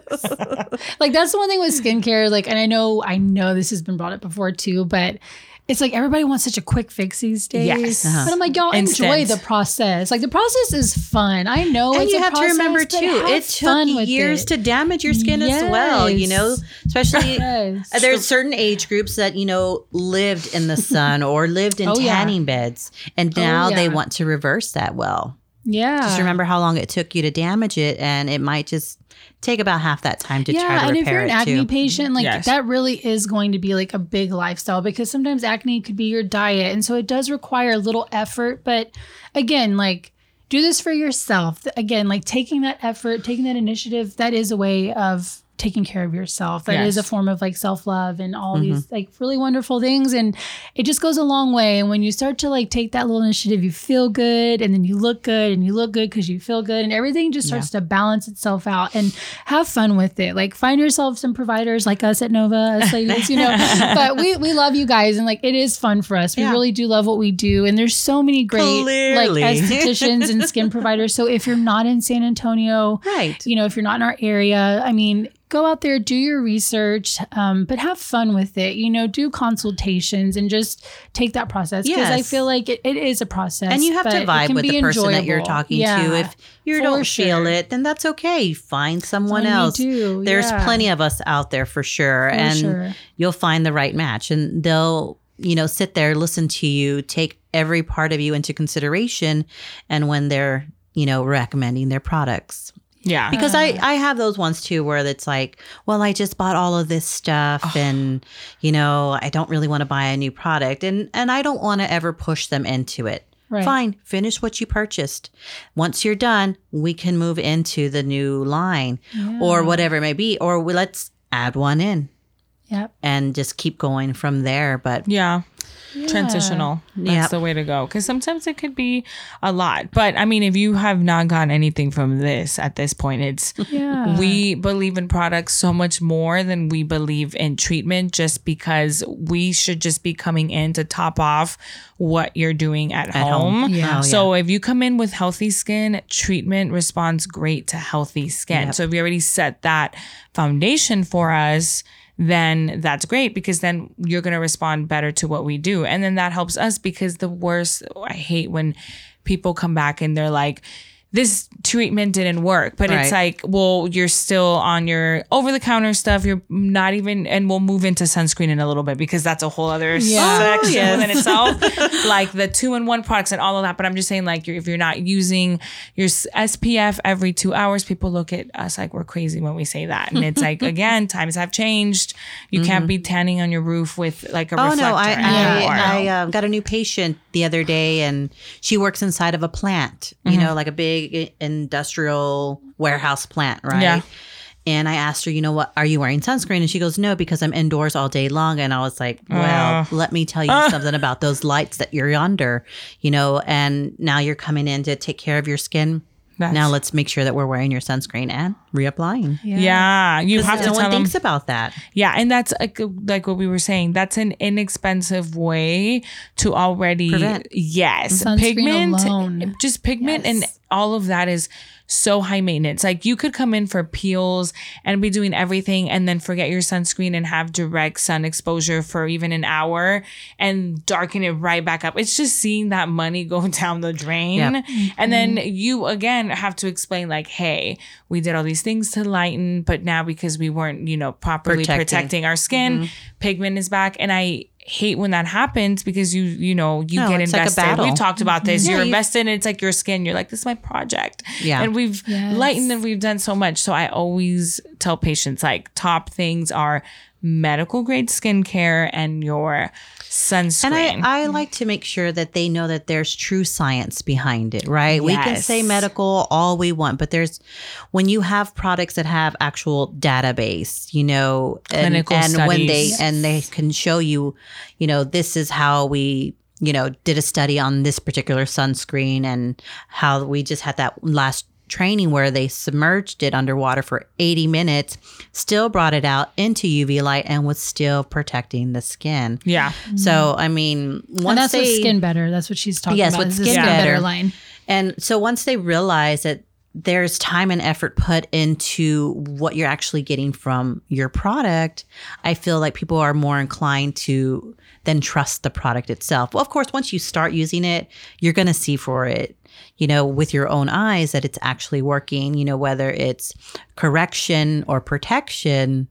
[SPEAKER 3] like that's the one thing with skincare. Like, and I know, I know this has been brought up before too, but it's like everybody wants such a quick fix these days.
[SPEAKER 2] Yes. Uh-huh.
[SPEAKER 3] But I'm like, y'all enjoy the process. Like the process is fun. I know.
[SPEAKER 1] and you have to remember too, it took years
[SPEAKER 3] it.
[SPEAKER 1] to damage your skin as well. You know, especially <laughs>
[SPEAKER 3] Yes.
[SPEAKER 1] uh, there's certain age groups that you know lived in the <laughs> sun or lived in
[SPEAKER 3] Oh, yeah.
[SPEAKER 1] tanning beds, and now they
[SPEAKER 3] yeah.
[SPEAKER 1] want to reverse that. Well,
[SPEAKER 3] Yeah.
[SPEAKER 1] just remember how long it took you to damage it, and it might just take about half that time to try
[SPEAKER 3] yeah,
[SPEAKER 1] to
[SPEAKER 3] and if you're an acne
[SPEAKER 1] too.
[SPEAKER 3] patient, like
[SPEAKER 2] Yes.
[SPEAKER 3] that really is going to be like a big lifestyle because sometimes acne could be your diet, and so it does require a little effort. But again, like do this for yourself. Again, like taking that effort, taking that initiative, that is a way of taking care of yourself. That is
[SPEAKER 2] Yes.
[SPEAKER 3] a form of like self love and all
[SPEAKER 1] Mm-hmm.
[SPEAKER 3] these like really wonderful things, and it just goes a long way. And when you start to like take that little initiative, you feel good, and then you look good, and you look good because you feel good, and everything just starts to balance itself out. And have fun with it. Like find yourself some providers like us at Nova, us ladies, you know. <laughs> but we we love you guys, and like it is fun for us. We
[SPEAKER 1] Yeah.
[SPEAKER 3] really do love what we do, and there's so many great
[SPEAKER 1] Clearly.
[SPEAKER 3] like estheticians and skin providers. So if you're not in San Antonio, <laughs>
[SPEAKER 1] Right.
[SPEAKER 3] you know, if you're not in our area, I mean, go out there, do your research, um, but have fun with it. You know, do consultations and just take that process because I feel like it, it is a process.
[SPEAKER 1] And you have to vibe with the person that you're talking
[SPEAKER 3] Yeah,
[SPEAKER 1] to. If you don't feel it, then that's okay. Find someone else. There's
[SPEAKER 3] yeah.
[SPEAKER 1] plenty of us out there for sure.
[SPEAKER 3] For
[SPEAKER 1] and
[SPEAKER 3] sure.
[SPEAKER 1] you'll find the right match and they'll, you know, sit there, listen to you, take every part of you into consideration and when they're, you know, recommending their products.
[SPEAKER 2] Yeah.
[SPEAKER 1] Because I, uh-huh. I have those ones too where it's like, well, I just bought all of this stuff and, you know, I don't really want to buy a new product. And and I don't want to ever push them into it.
[SPEAKER 3] Right.
[SPEAKER 1] Fine, finish what you purchased. Once you're done, we can move into the new line or whatever it may be. Or we, let's add one in
[SPEAKER 3] Yep.
[SPEAKER 1] and just keep going from there. But
[SPEAKER 2] Yeah. Transitional. That's
[SPEAKER 1] Yep.
[SPEAKER 2] the way to go. Because sometimes it could be a lot. But I mean, if you have not gotten anything from this at this point, it's <laughs>
[SPEAKER 3] Yeah.
[SPEAKER 2] we believe in products so much more than we believe in treatment just because we should just be coming in to top off what you're doing at, home.
[SPEAKER 1] home.
[SPEAKER 3] Yeah.
[SPEAKER 1] Oh,
[SPEAKER 2] So if you come in with healthy skin, treatment responds great to healthy skin.
[SPEAKER 1] Yep.
[SPEAKER 2] So if you already set that foundation for us, then that's great because then you're going to respond better to what we do. And then that helps us because the worst, I hate when people come back and they're like, this treatment didn't work, but it's like, well, you're still on your over the counter stuff. You're not even, and we'll move into sunscreen in a little bit because that's a whole other
[SPEAKER 3] Yeah.
[SPEAKER 2] section
[SPEAKER 1] Oh, yes.
[SPEAKER 2] within <laughs> itself. like the two in one products and all of that. But I'm just saying, like, you're, if you're not using your SPF every two hours, people look at us like we're crazy when we say that. And it's like, <laughs> again, times have changed. You can't be tanning on your roof with like a
[SPEAKER 1] Oh
[SPEAKER 2] reflector
[SPEAKER 1] no, I
[SPEAKER 2] anymore.
[SPEAKER 1] I, I uh, got a new patient the other day, and she works inside of a plant, you
[SPEAKER 2] Mm-hmm.
[SPEAKER 1] know, like a big industrial warehouse plant, right?
[SPEAKER 2] Yeah.
[SPEAKER 1] And I asked her, you know what, are you wearing sunscreen? And she goes, no, because I'm indoors all day long. And I was like, well,
[SPEAKER 2] Uh.
[SPEAKER 1] let me tell you <laughs> something about those lights that you're under, you know, and now you're coming in to take care of your skin.
[SPEAKER 2] That's-
[SPEAKER 1] now let's make sure that we're wearing your sunscreen and reapplying.
[SPEAKER 2] yeah. you have to
[SPEAKER 1] no
[SPEAKER 2] tell
[SPEAKER 1] one
[SPEAKER 2] them.
[SPEAKER 1] thinks about that.
[SPEAKER 2] Yeah, and that's like, like what we were saying. That's an inexpensive way to already
[SPEAKER 1] Prevent.
[SPEAKER 2] yes,
[SPEAKER 3] Sunscreen
[SPEAKER 2] pigment,
[SPEAKER 3] alone.
[SPEAKER 2] just pigment, and all of that is so high maintenance. Like you could come in for peels and be doing everything, and then forget your sunscreen and have direct sun exposure for even an hour and darken it right back up. It's just seeing that money go <laughs> down the drain,
[SPEAKER 1] Yep.
[SPEAKER 2] and then you again have to explain like, hey, we did all these things to lighten, but now because we weren't, you know, properly
[SPEAKER 1] Protecting.
[SPEAKER 2] protecting, our skin, mm-hmm. pigment is back. And I hate when that happens because you, you know, you
[SPEAKER 1] No,
[SPEAKER 2] get
[SPEAKER 1] it's like a
[SPEAKER 2] invested. We've talked about mm-hmm. this.
[SPEAKER 1] Yeah,
[SPEAKER 2] You're
[SPEAKER 1] you-
[SPEAKER 2] invested and it's like your skin. You're like, this is my project.
[SPEAKER 1] Yeah.
[SPEAKER 2] And we've
[SPEAKER 3] Yes.
[SPEAKER 2] lightened and we've done so much. So I always tell patients like top things are medical grade skincare and your sunscreen.
[SPEAKER 1] And I, I like to make sure that they know that there's true science behind it, right? We can say medical all we want, but there's when you have products that have actual database, you know, and,
[SPEAKER 2] Clinical
[SPEAKER 1] and when they and they can show you, you know, this is how we you know did a study on this particular sunscreen and how we just had that last training where they submerged it underwater for 80 minutes, still brought it out into UV light and was still protecting the skin.
[SPEAKER 2] Yeah.
[SPEAKER 1] So, I mean, once
[SPEAKER 3] and that's
[SPEAKER 1] they,
[SPEAKER 3] what Skin Better. That's what she's talking
[SPEAKER 1] Yes,
[SPEAKER 3] about.
[SPEAKER 1] with
[SPEAKER 3] is
[SPEAKER 1] Skin
[SPEAKER 3] Skin Better
[SPEAKER 1] Better.
[SPEAKER 3] line.
[SPEAKER 1] And so once they realize that there's time and effort put into what you're actually getting from your product, I feel like people are more inclined to then trust the product itself. Well, of course, once you start using it, you're going to see for it, you know, with your own eyes that it's actually working, you know, whether it's correction or protection.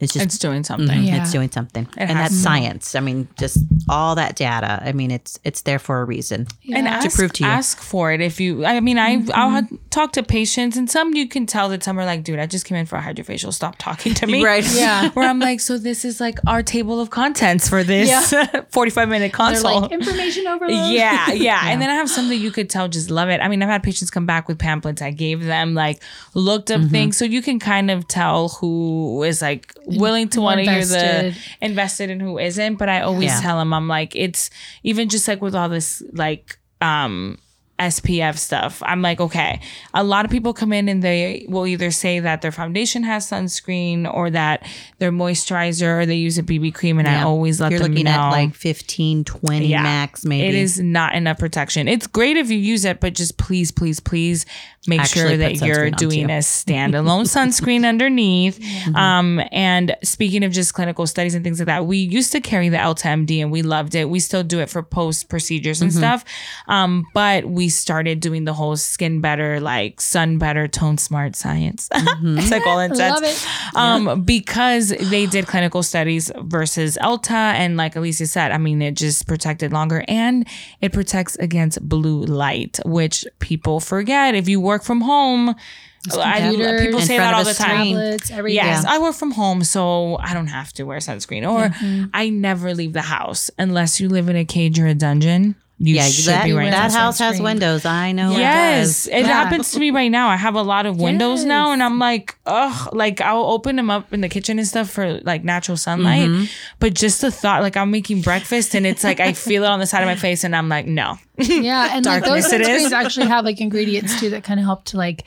[SPEAKER 1] It's just
[SPEAKER 2] It's doing something.
[SPEAKER 1] Mhm,
[SPEAKER 3] Yeah.
[SPEAKER 1] it's doing something. and that's
[SPEAKER 2] to.
[SPEAKER 1] science. I mean, just all that data. I mean, it's it's there for a reason.
[SPEAKER 2] and
[SPEAKER 3] Yeah.
[SPEAKER 2] ask,
[SPEAKER 1] prove to you.
[SPEAKER 2] ask for it if you i mean i i'll ha- talk to patients and some you can tell that some are like dude i just came in for a HydraFacial stop talking to me <laughs>
[SPEAKER 1] Right.
[SPEAKER 3] Yeah. <laughs>
[SPEAKER 2] where i'm like so this is like our table of contents for this <laughs> 45 minute
[SPEAKER 3] They're
[SPEAKER 2] consult
[SPEAKER 3] like information overload.
[SPEAKER 2] yeah, yeah, And then I have some that you could tell just love it. I mean, I've had patients come back with pamphlets I gave them, like looked up things. So you can kind of tell who is like willing to want to hear the
[SPEAKER 3] Invested.
[SPEAKER 2] invested and who isn't. But I always
[SPEAKER 1] Yeah.
[SPEAKER 2] tell them, I'm like, it's even just like with all this, like, um, SPF stuff. I'm like, okay, a lot of people come in and they will either say that their foundation has sunscreen or that their moisturizer or they use a BB cream. And I always let
[SPEAKER 1] You're
[SPEAKER 2] them
[SPEAKER 1] looking
[SPEAKER 2] know.
[SPEAKER 1] at like 15, 20
[SPEAKER 2] Yeah.
[SPEAKER 1] max, maybe.
[SPEAKER 2] It is not enough protection. It's great if you use it, but just please, please, please make
[SPEAKER 1] Actually
[SPEAKER 2] sure that you're doing a standalone <laughs> sunscreen underneath. Um, and speaking of just clinical studies and things like that, we used to carry the EltaMD and we loved it. We still do it for post procedures and stuff. Um, but we started doing the whole skin better, like sun better, tone smart science. <laughs> it's like all in
[SPEAKER 3] Love it.
[SPEAKER 2] um, because they did clinical studies versus Elta, and like Alicia said, I mean, it just protected longer and it protects against blue light, which people forget. If you work from home, I,
[SPEAKER 3] computers,
[SPEAKER 2] people say that all the time.
[SPEAKER 3] Tablets, everything.
[SPEAKER 2] Yes, I work from home, so I don't have to wear sunscreen, or I never leave the house unless you live in a cage or a dungeon. You
[SPEAKER 1] yeah,
[SPEAKER 2] should
[SPEAKER 1] that,
[SPEAKER 2] be wearing
[SPEAKER 1] that
[SPEAKER 2] sunscreen.
[SPEAKER 1] house has
[SPEAKER 3] sunscreen.
[SPEAKER 1] windows. I know.
[SPEAKER 2] Yes,
[SPEAKER 1] it
[SPEAKER 2] it
[SPEAKER 1] does.
[SPEAKER 2] happens to me right now. I have a lot of windows now, and I'm like, ugh, like I'll open them up in the kitchen and stuff for like natural sunlight.
[SPEAKER 1] Mm-hmm.
[SPEAKER 2] But just the thought, like I'm making breakfast, and it's like I feel it on the side of my face, and I'm like, no,
[SPEAKER 3] Yeah, and like those
[SPEAKER 2] Darkness
[SPEAKER 3] sunscreens actually have like ingredients too that kind of help to like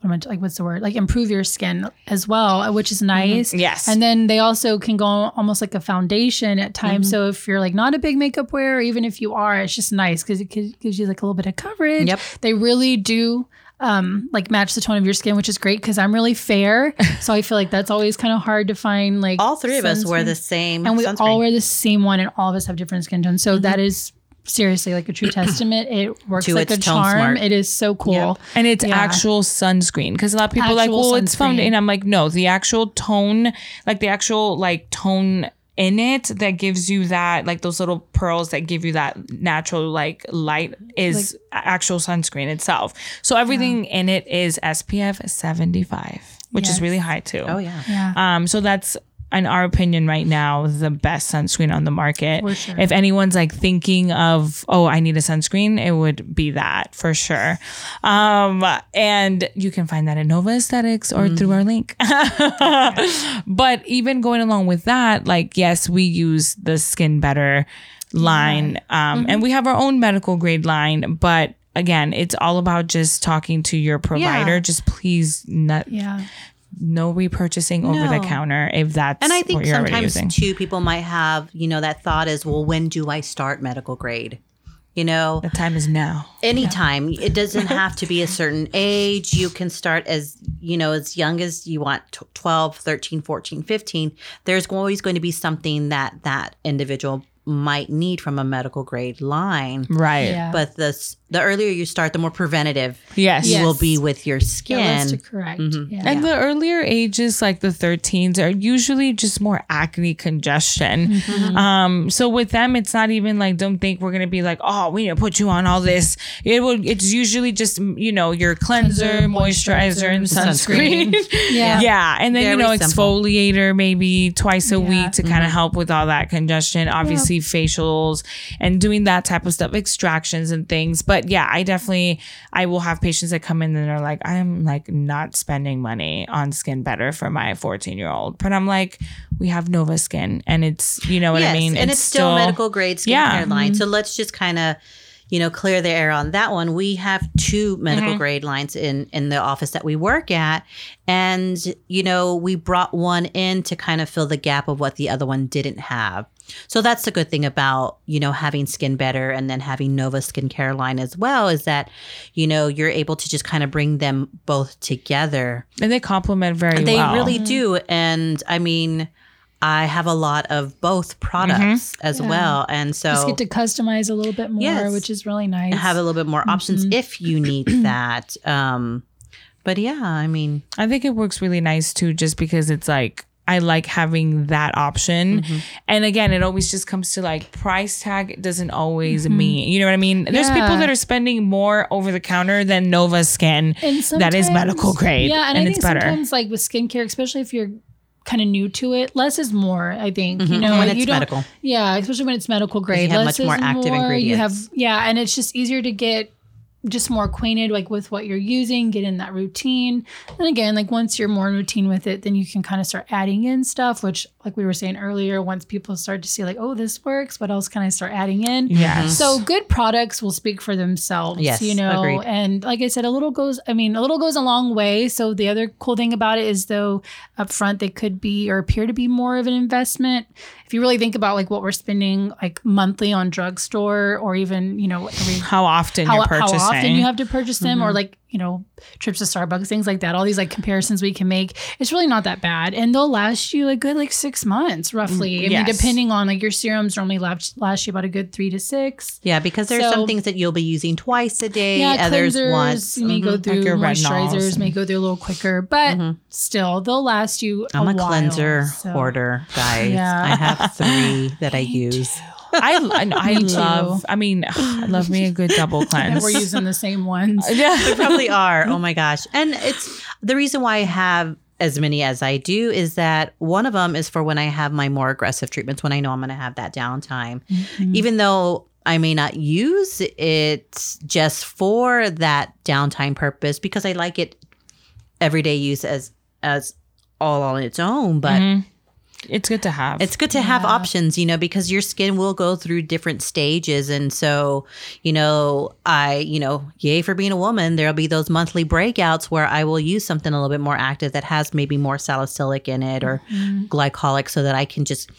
[SPEAKER 3] what am I, like what's the word like improve your skin as well, uh, which is mm-hmm. nice.
[SPEAKER 2] Yes.
[SPEAKER 3] and then they also can go almost like a foundation at times. Mm-hmm. So if you're like not a big makeup wearer, even if you are, it's just nice because it gives you like a little bit of coverage.
[SPEAKER 1] Yep.
[SPEAKER 3] they really do. Um, like match the tone of your skin, which is great because I'm really fair, <laughs> so I feel like that's always kind of hard to find. Like
[SPEAKER 1] All three of us wear the same
[SPEAKER 3] and we
[SPEAKER 1] sunscreen.
[SPEAKER 3] all wear the same one, and all of us have different skin tones. So mm-hmm. that is seriously like a true testament. It works
[SPEAKER 1] To
[SPEAKER 3] like a charm.
[SPEAKER 1] smart.
[SPEAKER 3] It is so cool.
[SPEAKER 1] Yep.
[SPEAKER 2] and it's
[SPEAKER 3] Yeah.
[SPEAKER 2] actual sunscreen because a lot of people are like,
[SPEAKER 3] Actual
[SPEAKER 2] well, it's found,
[SPEAKER 3] sunscreen.
[SPEAKER 2] and I'm like, no, the actual tone, like the actual like tone in it that gives you that like those little pearls that give you that natural like light is actual sunscreen itself so everything in it is spf 75 which is really high too
[SPEAKER 1] oh yeah.
[SPEAKER 3] Yeah.
[SPEAKER 2] um so that's in our opinion right now the best sunscreen on the market.
[SPEAKER 3] For sure.
[SPEAKER 2] if anyone's like thinking of oh i need a sunscreen it would be that for sure. Um and you can find that at nova aesthetics or through our link. <laughs> But even going along with that like yes we use the skin better line. Um and we have our own medical grade line but again it's all about just talking to your provider.
[SPEAKER 1] Yeah.
[SPEAKER 2] just please not
[SPEAKER 3] yeah.
[SPEAKER 2] No repurchasing over the counter if that's
[SPEAKER 1] And I think sometimes too, people might have, you know, that thought is, well, when do I start medical grade? You know,
[SPEAKER 2] the time is now.
[SPEAKER 1] anytime. It doesn't <laughs> have to be a certain age. You can start as, you know, as young as you want t- 12, 13, 14, 15. There's always going to be something that that individual might need from a medical grade line.
[SPEAKER 2] Right.
[SPEAKER 3] Yeah.
[SPEAKER 1] But the the earlier you start, the more preventative
[SPEAKER 2] Yes.
[SPEAKER 1] you
[SPEAKER 3] Yes.
[SPEAKER 1] will be with your
[SPEAKER 3] Yeah,
[SPEAKER 1] skin.
[SPEAKER 3] that's to correct. Yeah.
[SPEAKER 2] And the earlier ages, like the 13s, are usually just more acne congestion.
[SPEAKER 3] Mm-hmm.
[SPEAKER 2] Um, so with them, it's not even like don't think we're gonna be like, oh, we need to put you on all this. It will. It's usually just you know your cleanser,
[SPEAKER 3] Cleanser,
[SPEAKER 2] moisturizer, and
[SPEAKER 3] moisturizer,
[SPEAKER 2] sunscreen. <laughs>
[SPEAKER 3] Yeah.
[SPEAKER 2] yeah, and then you
[SPEAKER 1] Very
[SPEAKER 2] know
[SPEAKER 1] simple.
[SPEAKER 2] exfoliator maybe twice a
[SPEAKER 3] Yeah.
[SPEAKER 2] week to kind of help with all that congestion. Obviously facials and doing that type of stuff, extractions and things. But yeah, I definitely I will have patients that come in and are like, I'm like not spending money on skin better for my 14 year old. But I'm like, we have Nova Skin and it's you know what
[SPEAKER 1] yes,
[SPEAKER 2] I mean?
[SPEAKER 1] and it's, still, medical grade skincare
[SPEAKER 2] Yeah.
[SPEAKER 1] line. So let's just kind of, you know, clear the air on that one, we have two medical
[SPEAKER 2] Mm-hmm.
[SPEAKER 1] grade lines in in the office that we work at, and you know, we brought one in to kind of fill the gap of what the other one didn't have. So that's the good thing about you know having Skin Better and then having Nova Skincare line as well is that you know you're able to just kind of bring them both together.
[SPEAKER 2] And they complement very
[SPEAKER 1] They
[SPEAKER 2] well.
[SPEAKER 1] They really mm-hmm. do. And I mean, I have a lot of both products mm-hmm. as
[SPEAKER 3] Yeah.
[SPEAKER 1] well. And so
[SPEAKER 3] Just get to customize a little bit more,
[SPEAKER 1] Yes.
[SPEAKER 3] which is really nice.
[SPEAKER 1] have a little bit more options mm-hmm. if you need <clears throat> that. Um, but yeah, I mean,
[SPEAKER 2] I think it works really nice too, just because it's like I like having that option.
[SPEAKER 1] Mm-hmm.
[SPEAKER 2] And again, it always just comes to like price tag doesn't always mean, you know what I mean? There's people
[SPEAKER 3] Mm-hmm.
[SPEAKER 2] That are spending more over the counter than Nova Skin that is medical grade.
[SPEAKER 3] Yeah, and,
[SPEAKER 2] and,
[SPEAKER 3] I
[SPEAKER 2] it's
[SPEAKER 3] think
[SPEAKER 2] better.
[SPEAKER 3] sometimes like with skincare, especially if you're kind of new to it, less is more. I think you know
[SPEAKER 1] when
[SPEAKER 3] like, you don't,
[SPEAKER 1] medical.
[SPEAKER 3] Yeah, especially when it's medical grade,
[SPEAKER 1] have
[SPEAKER 3] less
[SPEAKER 1] much more
[SPEAKER 3] is
[SPEAKER 1] active
[SPEAKER 3] more. You have yeah, and it's just easier to get just more acquainted like with what you're using, get in that routine. And again, like once you're more in routine with it, then you can kind of start adding in stuff, which like we were saying earlier, once people start to see like, oh, this works, what else can I start adding in?
[SPEAKER 2] Yes.
[SPEAKER 3] So good products will speak for themselves.
[SPEAKER 1] Yes,
[SPEAKER 3] you know,
[SPEAKER 1] agreed.
[SPEAKER 3] and like I said, a little goes. I mean, a little goes a long way. So the other cool thing about it is, though, up front they could be or appear to be more of an investment. If you really think about like what we're spending like monthly on drugstore or even you know every
[SPEAKER 2] how often
[SPEAKER 3] how,
[SPEAKER 2] you're
[SPEAKER 3] how often you have to purchase them or mm-hmm. like you know trips to starbucks things like that all these like comparisons we can make it's really not that bad and they'll last you a good like six months roughly i mean depending on like your serums normally last, last you about a good three to six
[SPEAKER 1] Yeah, because there's
[SPEAKER 3] So-
[SPEAKER 1] some things that you'll be using twice a day,
[SPEAKER 3] yeah,
[SPEAKER 1] others once.
[SPEAKER 3] you may go
[SPEAKER 1] Mhm.
[SPEAKER 3] through
[SPEAKER 2] your
[SPEAKER 3] moisturizers may go through a little quicker, but still they'll last you.
[SPEAKER 1] I'm a,
[SPEAKER 3] while,
[SPEAKER 1] cleanser
[SPEAKER 3] so-
[SPEAKER 1] hoarder, guys.
[SPEAKER 3] Yeah.
[SPEAKER 1] I have three <laughs> that I use.
[SPEAKER 2] I I, <laughs> I love. I mean, <sighs> I love me a good double <laughs>
[SPEAKER 3] And
[SPEAKER 2] cleanse.
[SPEAKER 3] we're using the same ones. <laughs>
[SPEAKER 2] yeah.
[SPEAKER 1] we probably are. Oh my gosh. And it's the reason why I have as many as I do is that one of them is for when I have my more aggressive treatments, when I know I'm going to have that downtime. Even though I may not use it just for that downtime purpose because I like it everyday use as as all on its own, but
[SPEAKER 2] Mhm. It's good to have.
[SPEAKER 1] it's good to have options, you know, because your skin will go through different stages. And so, you know, I, you know, yay for being a woman, there'll be those monthly breakouts where I will use something a little bit more active that has maybe more salicylic in it or mm-hmm. glycolic so that I can just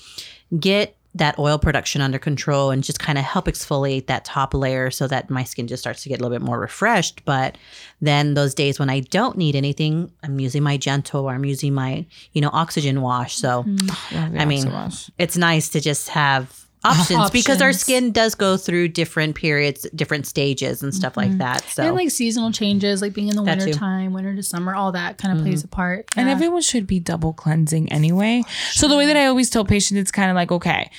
[SPEAKER 1] get that oil production under control and just kind of help exfoliate that top layer so that my skin just starts to get a little bit more refreshed. But then those days when I don't need anything, I'm using my gentle or I'm using my, you know, oxygen wash. So, mm-hmm.
[SPEAKER 2] Love the
[SPEAKER 1] I mean,
[SPEAKER 2] Oxywash.
[SPEAKER 1] it's nice to just have options, because our skin does go through different periods, different stages and stuff like mm-hmm. that. So
[SPEAKER 3] And like seasonal changes, like being in the
[SPEAKER 1] That too.
[SPEAKER 3] winter time, winter to summer, all that kind of mm-hmm. plays a part.
[SPEAKER 2] And everyone should be double cleansing anyway. So the way that I always tell patients, it's kind of like, okay,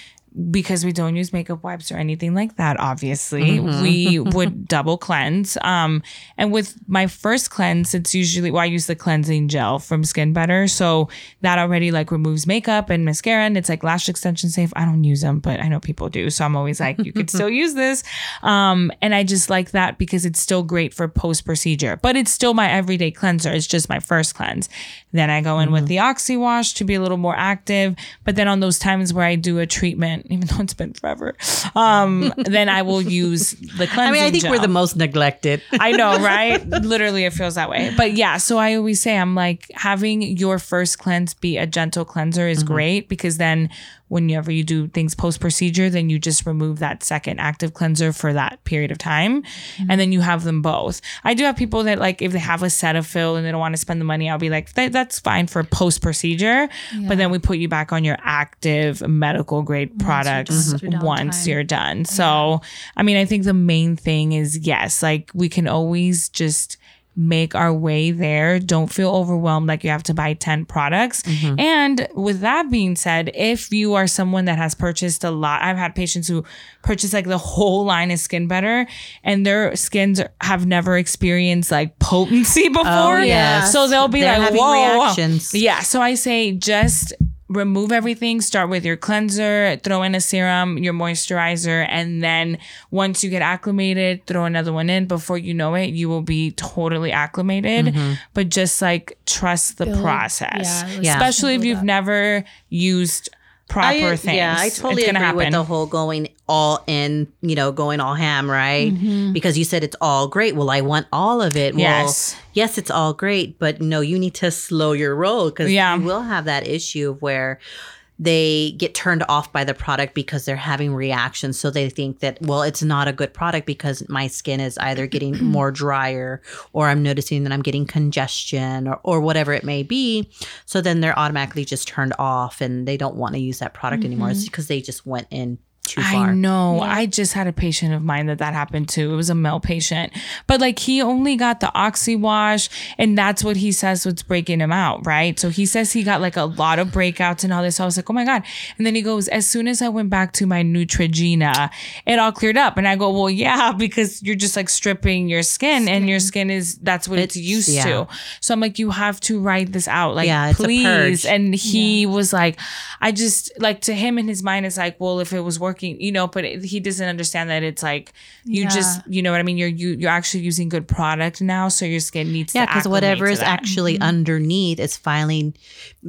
[SPEAKER 2] because we don't use makeup wipes or anything like that, obviously, we <laughs> would double cleanse. Um, and with my first cleanse, it's usually well, I use the cleansing gel from Skin Better. So that already like removes makeup and mascara and it's like lash extension safe. I don't use them, but I know people do. So I'm always like, you could still <laughs> use this. Um, and I just like that because it's still great for post procedure, but it's still my everyday cleanser. It's just my first cleanse. Then I go in with the Oxy Wash to be a little more active. But then on those times where I do a treatment, even though it's been forever, um, <laughs> then I will use the cleansing
[SPEAKER 1] I mean, I think we're the most neglected.
[SPEAKER 2] I know, <laughs> right? Literally, it feels that way. But yeah, so I always say, I'm like, having your first cleanse be a gentle cleanser is great because then whenever you do things post procedure, then you just remove that second active cleanser for that period of time. And then you have them both. I do have people that, like, if they have a Cetaphil and they don't want to spend the money, I'll be like, that, that's fine for post procedure. But then we put you back on your active medical grade products
[SPEAKER 3] done with your
[SPEAKER 2] once you're done. So, I mean, I think the main thing is yes, like we can always just make our way there. Don't feel overwhelmed like you have to buy 10 products. Mm-hmm. And with that being said, if you are someone that has purchased a lot, I've had patients who purchase like the whole line of Skin Better and their skins have never experienced like potency <laughs> before.
[SPEAKER 1] Oh, yes.
[SPEAKER 2] So they'll be
[SPEAKER 1] They're
[SPEAKER 2] like, whoa, whoa."
[SPEAKER 1] reactions.
[SPEAKER 2] Yeah. So I say just remove everything. Start with your cleanser, throw in a serum, your moisturizer, and then once you get acclimated, throw another one in. Before you know it, you will be totally acclimated. Mm-hmm. But just like trust the
[SPEAKER 3] Build-
[SPEAKER 2] process,
[SPEAKER 3] yeah,
[SPEAKER 1] Yeah.
[SPEAKER 2] especially if you've
[SPEAKER 3] up.
[SPEAKER 2] never used proper
[SPEAKER 1] I,
[SPEAKER 2] things.
[SPEAKER 1] Yeah, I totally agree
[SPEAKER 2] gonna
[SPEAKER 1] with the whole going all in, you know, going all ham, right?
[SPEAKER 3] Mm-hmm.
[SPEAKER 1] Because you said it's all great. Well, I want all of it.
[SPEAKER 2] Yes.
[SPEAKER 1] Well, yes, it's all great, but no, you need to slow your roll because
[SPEAKER 2] Yeah.
[SPEAKER 1] you will have that issue of where they get turned off by the product because they're having reactions. So they think that, well, it's not a good product because my skin is either getting <clears throat> more drier or I'm noticing that I'm getting congestion or, or whatever it may be. So then they're automatically just turned off and they don't want to use that product anymore. It's mm-hmm. because they just went in too
[SPEAKER 2] I
[SPEAKER 1] far.
[SPEAKER 2] know. I just had a patient of mine that that happened to. It was a male patient, but like he only got the oxy wash, and that's what he says what's breaking him out, right? So he says he got like a lot of breakouts and all this. So I was like, oh my god! And then he goes, as soon as I went back to my Neutrogena, it all cleared up. And I go, well, yeah, <laughs> because you're just like stripping your skin, and your skin is that's what it's,
[SPEAKER 1] It's-
[SPEAKER 2] used
[SPEAKER 1] yeah.
[SPEAKER 2] to. So I'm like, you have to write this out, like
[SPEAKER 1] Yeah,
[SPEAKER 2] please. And he was like, I just like to him in his mind, it's like, well, if it was working, you know, but it, he doesn't understand that it's like you
[SPEAKER 3] Yeah.
[SPEAKER 2] just, you know what I mean. You're you you're actually using good product now, so your skin needs
[SPEAKER 1] Yeah, because whatever
[SPEAKER 2] to
[SPEAKER 1] is
[SPEAKER 2] that.
[SPEAKER 1] actually mm-hmm. underneath is finally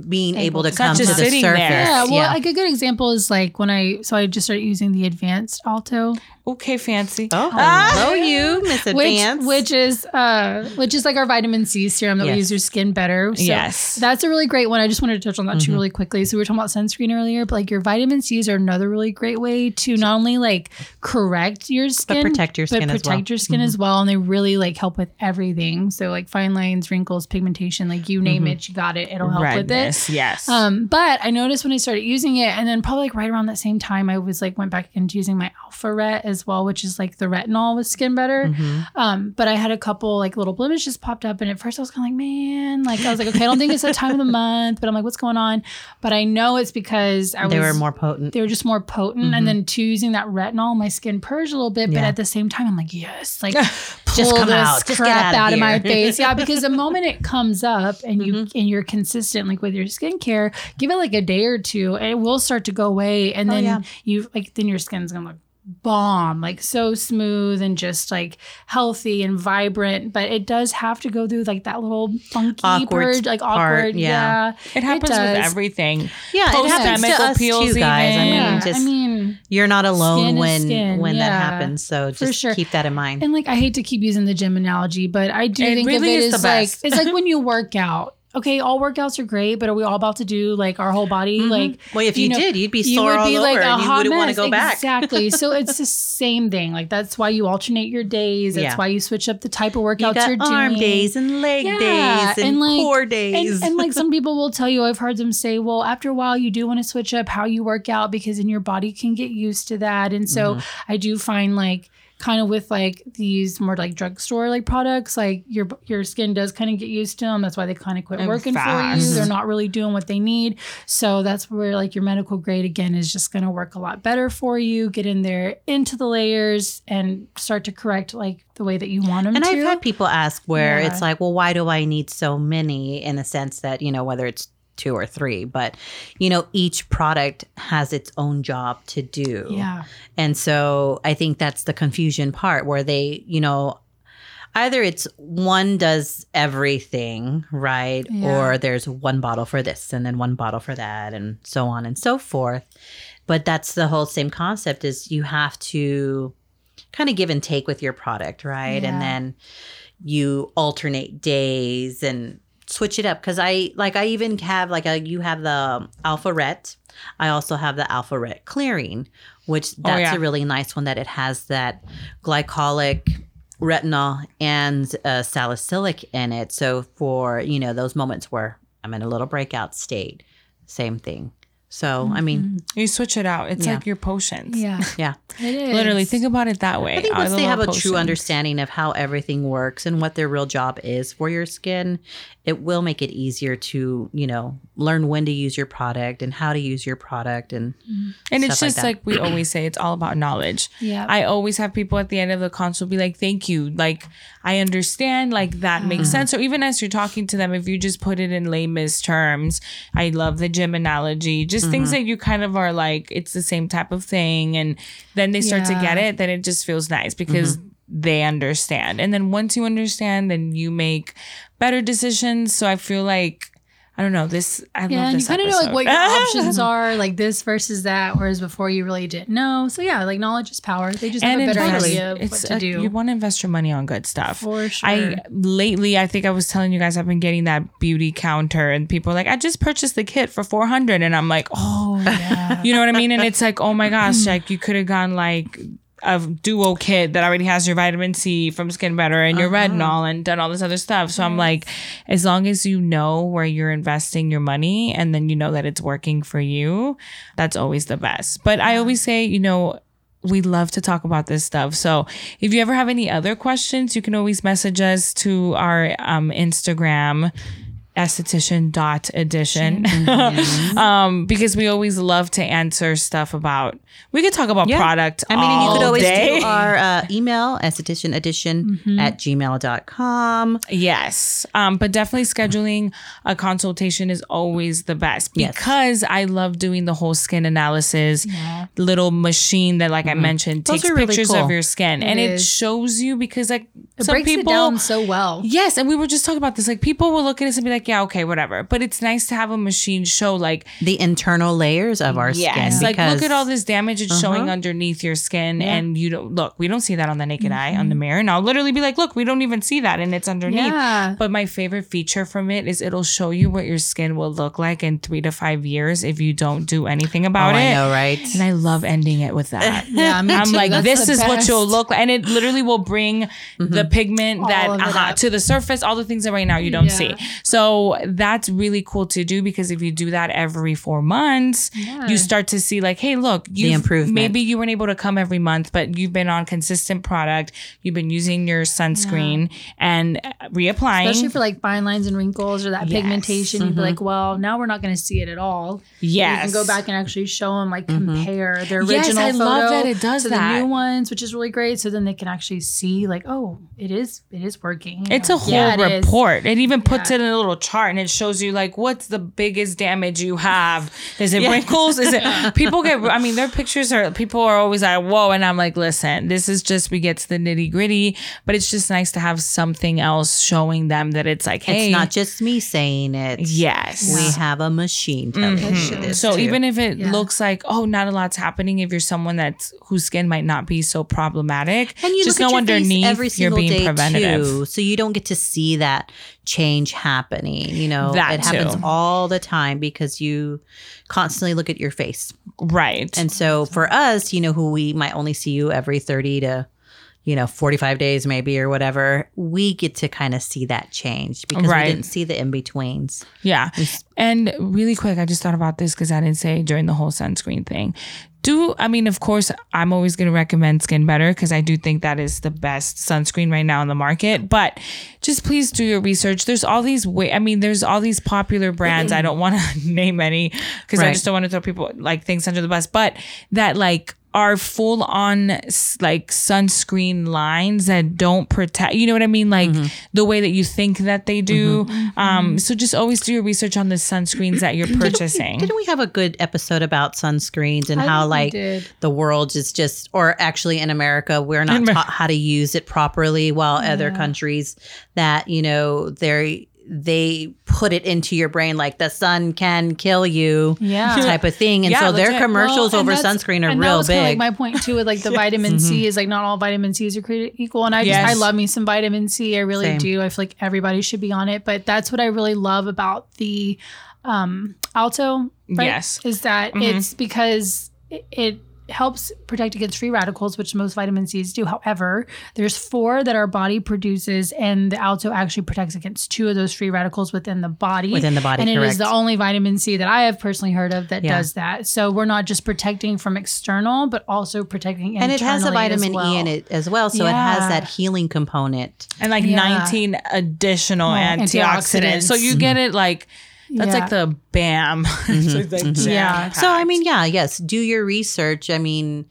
[SPEAKER 1] being able, to come to the surface.
[SPEAKER 2] there.
[SPEAKER 3] Yeah, well, like a good example is like when I so I just started using the advanced Alto,
[SPEAKER 2] okay, fancy.
[SPEAKER 1] Oh,
[SPEAKER 2] Ah!
[SPEAKER 1] hello, you, Miss
[SPEAKER 3] which
[SPEAKER 1] Advance.
[SPEAKER 3] which is uh which is like our vitamin C serum that
[SPEAKER 1] Yes.
[SPEAKER 3] will use your skin better. So
[SPEAKER 2] Yes.
[SPEAKER 3] that's a really great one. I just wanted to touch on that too really quickly. So we were talking about sunscreen earlier, but like your vitamin C's are another really great way to not only like correct your skin,
[SPEAKER 1] protect your skin
[SPEAKER 3] but
[SPEAKER 1] as
[SPEAKER 3] protect
[SPEAKER 1] well.
[SPEAKER 3] your skin as well, and they really like help with everything. So like fine lines, wrinkles, pigmentation, like you name it, you got it. It'll help with it.
[SPEAKER 2] Redness, yes.
[SPEAKER 3] Um, but I noticed when I started using it, and then probably like right around that same time, I was like went back into using my Alpha Ret as well, which is like the retinol with Skin Better.
[SPEAKER 1] Mm-hmm.
[SPEAKER 3] Um, but I had a couple like little blemishes popped up, and at first I was kind of like, man, like I was like, okay, I don't think it's that time of the <laughs> month, but I'm like, what's going on? But I know it's because I was
[SPEAKER 1] they
[SPEAKER 3] was
[SPEAKER 1] were more potent.
[SPEAKER 3] they were just more potent, and then to using that retinol, my skin purged a little bit. But at the same time, I'm like, yes, like <laughs>
[SPEAKER 1] Just
[SPEAKER 3] pull
[SPEAKER 1] come
[SPEAKER 3] this
[SPEAKER 1] out. Just get
[SPEAKER 3] crap
[SPEAKER 1] out of
[SPEAKER 3] out of my face. Yeah, because the <laughs> moment it comes up and you
[SPEAKER 1] Mm-hmm.
[SPEAKER 3] and you're consistent like with your skincare, give it like a day or two, and it will start to go away. And
[SPEAKER 1] Oh,
[SPEAKER 3] then
[SPEAKER 1] yeah.
[SPEAKER 3] you like then your skin's gonna look bomb, like so smooth and just like healthy and vibrant. But it does have to go through like that little funky
[SPEAKER 1] Awkward
[SPEAKER 3] purge, like
[SPEAKER 1] part,
[SPEAKER 3] awkward.
[SPEAKER 1] yeah.
[SPEAKER 3] yeah.
[SPEAKER 2] it happens with everything.
[SPEAKER 1] Yeah, it happens to
[SPEAKER 2] Post-chemical
[SPEAKER 1] us too, guys. I mean,
[SPEAKER 3] Yeah,
[SPEAKER 1] just
[SPEAKER 3] I mean,
[SPEAKER 1] you're not alone
[SPEAKER 3] skin
[SPEAKER 1] when
[SPEAKER 3] skin,
[SPEAKER 1] when that happens. So
[SPEAKER 3] for
[SPEAKER 1] just
[SPEAKER 3] sure.
[SPEAKER 1] keep that in mind.
[SPEAKER 3] And like I hate to keep using the gym analogy, but I do
[SPEAKER 2] It
[SPEAKER 3] think
[SPEAKER 2] really
[SPEAKER 3] of it
[SPEAKER 2] is
[SPEAKER 3] as
[SPEAKER 2] the
[SPEAKER 3] like it's like when you work out. Okay, all workouts are great, but are we all about to do like our whole body? Like,
[SPEAKER 1] Mm-hmm. well, if you,
[SPEAKER 3] know,
[SPEAKER 1] did, you'd be sore all over, and you wouldn't want to go back.
[SPEAKER 3] Exactly. so <laughs> it's the same thing. Like that's why you alternate your days. That's
[SPEAKER 1] Yeah.
[SPEAKER 3] why you switch up the type of
[SPEAKER 1] You
[SPEAKER 3] workouts
[SPEAKER 1] got
[SPEAKER 3] are doing.
[SPEAKER 1] arm days and leg
[SPEAKER 3] Yeah,
[SPEAKER 1] days and,
[SPEAKER 3] and, like-
[SPEAKER 1] core
[SPEAKER 3] And,
[SPEAKER 1] days.
[SPEAKER 3] and like <laughs> some people will tell you, I've heard them say, well, after a while, you do want to switch up how you work out because then your body can get used to that. And so
[SPEAKER 1] Mm-hmm.
[SPEAKER 3] I do find like kind of with like these more like drugstore like products, like your your skin does kind of get used to them. That's why they kind of quit
[SPEAKER 2] And
[SPEAKER 3] working for you. They're not really doing what they need. So that's where like your medical grade again is just going to work a lot better for you. Get in there into the layers and start to correct like the way that you want them to.
[SPEAKER 1] And
[SPEAKER 3] to.
[SPEAKER 1] I've had people ask where
[SPEAKER 3] Yeah.
[SPEAKER 1] it's like, well, why do I need so many in the sense that, you know, whether it's two or three, but, you know, each product has its own job to do.
[SPEAKER 3] yeah.
[SPEAKER 1] And so I think that's the confusion part where they, you know, either it's one does everything, right?
[SPEAKER 3] Yeah.
[SPEAKER 1] Or there's one bottle for this and then one bottle for that and so on and so forth. But that's the whole same concept is you have to kind of give and take with your product, right?
[SPEAKER 3] Yeah.
[SPEAKER 1] And then you alternate days and switch it up because I like I even have like a you have the Alpha Ret. I also have the Alpha Ret Clearing, which that's
[SPEAKER 2] yeah.
[SPEAKER 1] a really nice one that it has that glycolic retinol and uh, salicylic in it. So for you know those moments where I'm in a little breakout state, same thing. So I mean,
[SPEAKER 2] You switch it out. It's
[SPEAKER 1] Yeah.
[SPEAKER 2] like your potions.
[SPEAKER 3] Yeah. <laughs>
[SPEAKER 1] yeah,
[SPEAKER 3] It is.
[SPEAKER 2] Literally, think about it that way.
[SPEAKER 1] I think once they
[SPEAKER 2] little
[SPEAKER 1] have a
[SPEAKER 2] potions.
[SPEAKER 1] true understanding of how everything works and what their real job is for your skin, it will make it easier to, you know, learn when to use your product and how to use your product and
[SPEAKER 2] And it's
[SPEAKER 1] stuff like
[SPEAKER 2] just
[SPEAKER 1] that.
[SPEAKER 2] like, we always say, it's all about knowledge.
[SPEAKER 3] Yeah.
[SPEAKER 2] I always have people at the end of the consult be like, thank you. Like, I understand, like, that makes
[SPEAKER 1] Mm-hmm.
[SPEAKER 2] sense. Or even as you're talking to them, if you just put it in layman's terms, I love the gym analogy, just things
[SPEAKER 1] Mm-hmm.
[SPEAKER 2] that you kind of are like, it's the same type of thing. And then they start to get it, then it just feels nice because
[SPEAKER 1] Mm-hmm.
[SPEAKER 2] they understand. And then once you understand, then you make better decisions. So I feel like, I don't know this. I
[SPEAKER 3] Yeah,
[SPEAKER 2] love
[SPEAKER 3] and you
[SPEAKER 2] this.
[SPEAKER 3] kind of know like what your options <laughs> are, like this versus that, whereas before you really didn't know. So yeah, like knowledge is power. They just have a better idea of what to
[SPEAKER 2] a-
[SPEAKER 3] do.
[SPEAKER 2] You want to invest your money on good stuff.
[SPEAKER 3] For sure.
[SPEAKER 2] I lately, I think I was telling you guys, I've been getting that beauty counter, and people are like, I just purchased the kit for four hundred, and I'm like, oh,
[SPEAKER 3] oh yeah. <laughs>
[SPEAKER 2] you know what I mean? And it's like, oh my gosh, like you could have gone like a duo kit that already has your vitamin C from Skin Better and your retinol and done all this other stuff. So I'm like, as long as you know where you're investing your money and then you know that it's working for you, that's always the best. But I always say, you know, we love to talk about this stuff. So if you ever have any other questions, you can always message us to our um, Instagram esthetician dot edition <laughs> um because we always love to answer stuff about we could talk about
[SPEAKER 1] Yeah.
[SPEAKER 2] product
[SPEAKER 1] I mean, you could always
[SPEAKER 2] day.
[SPEAKER 1] do our uh, <laughs> email, estheticianedition at gmail.com.
[SPEAKER 2] Yes. Um, but definitely scheduling a consultation is always the best
[SPEAKER 1] Yes.
[SPEAKER 2] because I love doing the whole skin analysis little machine that, like I mentioned,
[SPEAKER 1] Those
[SPEAKER 2] takes
[SPEAKER 1] really
[SPEAKER 2] pictures
[SPEAKER 1] cool.
[SPEAKER 2] of your skin and it shows you because, like,
[SPEAKER 3] it
[SPEAKER 2] some people.
[SPEAKER 3] it so well.
[SPEAKER 2] Yes, and we were just talking about this. Like people will look at us and be like, "Yeah, okay, whatever." But it's nice to have a machine show, like,
[SPEAKER 1] The internal layers of our
[SPEAKER 2] yes,
[SPEAKER 1] skin.
[SPEAKER 2] like look at all this damage it's showing
[SPEAKER 1] Uh-huh.
[SPEAKER 2] underneath your skin, and you don't look. We don't see that on the naked eye
[SPEAKER 1] Mm-hmm.
[SPEAKER 2] on the mirror, and I'll literally be like, "Look, we don't even see that, and it's underneath."
[SPEAKER 3] Yeah.
[SPEAKER 2] But my favorite feature from it is it'll show you what your skin will look like in three to five years if you don't do anything
[SPEAKER 1] Oh,
[SPEAKER 2] about it.
[SPEAKER 1] I know, right?
[SPEAKER 2] And I love ending it with that. <laughs>
[SPEAKER 3] Yeah, me
[SPEAKER 2] I'm
[SPEAKER 3] too.
[SPEAKER 2] like,
[SPEAKER 3] That's
[SPEAKER 2] this is what you'll look like. And it literally will bring the pigment that
[SPEAKER 3] All it
[SPEAKER 2] uh-huh, to the surface, all the things that right now you don't
[SPEAKER 3] Yeah.
[SPEAKER 2] see. So that's really cool to do because if you do that every four months,
[SPEAKER 3] Yeah.
[SPEAKER 2] you start to see like, hey, look, you
[SPEAKER 1] improvement.
[SPEAKER 2] Maybe you weren't able to come every month, but you've been on consistent product. You've been using your sunscreen and uh, reapplying.
[SPEAKER 3] Especially for like fine lines and wrinkles or that
[SPEAKER 2] Yes.
[SPEAKER 3] pigmentation, you'd be like, well, now we're not going to see it at all.
[SPEAKER 2] yes.
[SPEAKER 3] You can go back and actually show them, like compare their
[SPEAKER 2] Yes,
[SPEAKER 3] original
[SPEAKER 2] I
[SPEAKER 3] photo
[SPEAKER 2] love that it does
[SPEAKER 3] to
[SPEAKER 2] that.
[SPEAKER 3] the new ones, which is really great. So then they can actually see, like, oh, it is, it is working.
[SPEAKER 2] It's a whole
[SPEAKER 3] Yeah, it
[SPEAKER 2] report. It even puts it in a little chart and it shows you like what's the biggest damage you have. Is it wrinkles? Is it <laughs> people get I mean their pictures are people are always like, whoa, and I'm like, listen, this is just we get to the nitty gritty, but it's just nice to have something else showing them that it's like, hey,
[SPEAKER 1] It's not just me saying it.
[SPEAKER 2] yes.
[SPEAKER 1] We have a machine telling mm-hmm. you this.
[SPEAKER 2] So
[SPEAKER 1] too.
[SPEAKER 2] even if it
[SPEAKER 3] Yeah.
[SPEAKER 2] looks like oh not a lot's happening, if you're someone that's whose skin might not be so problematic,
[SPEAKER 1] and you
[SPEAKER 2] just
[SPEAKER 1] look
[SPEAKER 2] know
[SPEAKER 1] at your
[SPEAKER 2] underneath
[SPEAKER 1] every
[SPEAKER 2] you're
[SPEAKER 1] single
[SPEAKER 2] being
[SPEAKER 1] day
[SPEAKER 2] preventative.
[SPEAKER 1] too, so you don't get to see that change happening. You know,
[SPEAKER 2] That
[SPEAKER 1] it happens all the time because you constantly look at your face.
[SPEAKER 2] Right.
[SPEAKER 1] And so for us, you know, who we might only see you every 30 to, you know, 45 days maybe or whatever, we get to kind of see that change because
[SPEAKER 2] Right.
[SPEAKER 1] we didn't see the in betweens.
[SPEAKER 2] Yeah. And really quick, I just thought about this because I didn't say during the whole sunscreen thing. Do I mean, of course, I'm always going to recommend Skin Better because I do think that is the best sunscreen right now in the market. But just please do your research. There's all these way. I mean, there's all these popular brands. I don't want to <laughs> name any because I just don't want to throw people like things under the bus. But that like are full on like sunscreen lines that don't protect you know what i mean? Like
[SPEAKER 1] Mm-hmm.
[SPEAKER 2] the way that you think that they do. Um so just always do your research on the sunscreens that you're <clears throat> purchasing.
[SPEAKER 1] Didn't we have a good episode about sunscreens and
[SPEAKER 3] I
[SPEAKER 1] how like the world is just, or actually in America, we're not taught how to use it properly, while other countries that you know they they put it into your brain like the sun can kill you,
[SPEAKER 3] Yeah. <laughs>
[SPEAKER 1] type of thing, and
[SPEAKER 2] Yeah,
[SPEAKER 1] so their commercials
[SPEAKER 3] Well,
[SPEAKER 1] over sunscreen are real big. Mm-hmm.
[SPEAKER 3] Like my point too with like the <laughs> vitamin C is like not all vitamin C's are created equal, and I just I love me some vitamin C. I really
[SPEAKER 1] Same.
[SPEAKER 3] do. I feel like everybody should be on it, but that's what I really love about the um Alto. Right?
[SPEAKER 2] Yes.
[SPEAKER 3] is that it's because it, it helps protect against free radicals, which most vitamin C's do. However, there's four that our body produces, and the Alto actually protects against two of those free radicals within the body.
[SPEAKER 1] Within the body,
[SPEAKER 3] and it is
[SPEAKER 1] correct.
[SPEAKER 3] the only vitamin C that I have personally heard of that
[SPEAKER 1] Yeah.
[SPEAKER 3] does that. So we're not just protecting from external, but also protecting
[SPEAKER 1] and it has a vitamin
[SPEAKER 3] well.
[SPEAKER 1] E in it as well, so it has that healing component.
[SPEAKER 2] and like
[SPEAKER 3] Yeah.
[SPEAKER 2] 19 additional
[SPEAKER 3] Oh,
[SPEAKER 2] antioxidants. So you get it like that's
[SPEAKER 3] Yeah. <laughs> Mm-hmm.
[SPEAKER 2] like the bam. So it's like
[SPEAKER 3] Yeah.
[SPEAKER 2] jam-packed.
[SPEAKER 1] So I mean, yeah, yes, do your research. I mean,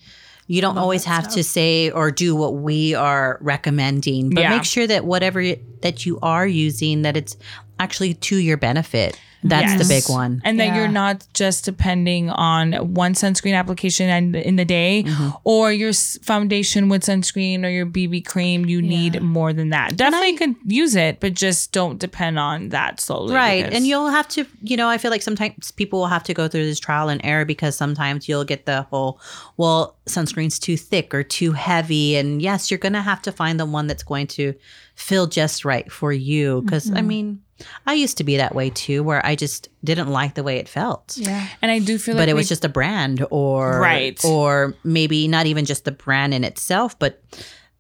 [SPEAKER 1] you don't always have to say or do what we are recommending, but
[SPEAKER 2] Yeah.
[SPEAKER 1] make sure that whatever y- that you are using that it's actually to your benefit. That's the big one.
[SPEAKER 2] and that
[SPEAKER 3] Yeah.
[SPEAKER 2] you're not just depending on one sunscreen application and in the day
[SPEAKER 1] Mm-hmm.
[SPEAKER 2] or your foundation with sunscreen or your BB cream. You need more than that. Definitely can use it, but just don't depend on that solely.
[SPEAKER 1] Right.
[SPEAKER 2] because-
[SPEAKER 1] And you'll have to, you know, I feel like sometimes people will have to go through this trial and error because sometimes you'll get the whole, well, sunscreen's too thick or too heavy. And yes, you're going to have to find the one that's going to feel just right for you. because
[SPEAKER 2] Mm-hmm.
[SPEAKER 1] I mean, I used to be that way too, where I just didn't like the way it felt.
[SPEAKER 3] Yeah.
[SPEAKER 2] and I do feel like
[SPEAKER 1] But it
[SPEAKER 2] we-
[SPEAKER 1] was just a brand or
[SPEAKER 2] Right.
[SPEAKER 1] or maybe not even just the brand in itself, but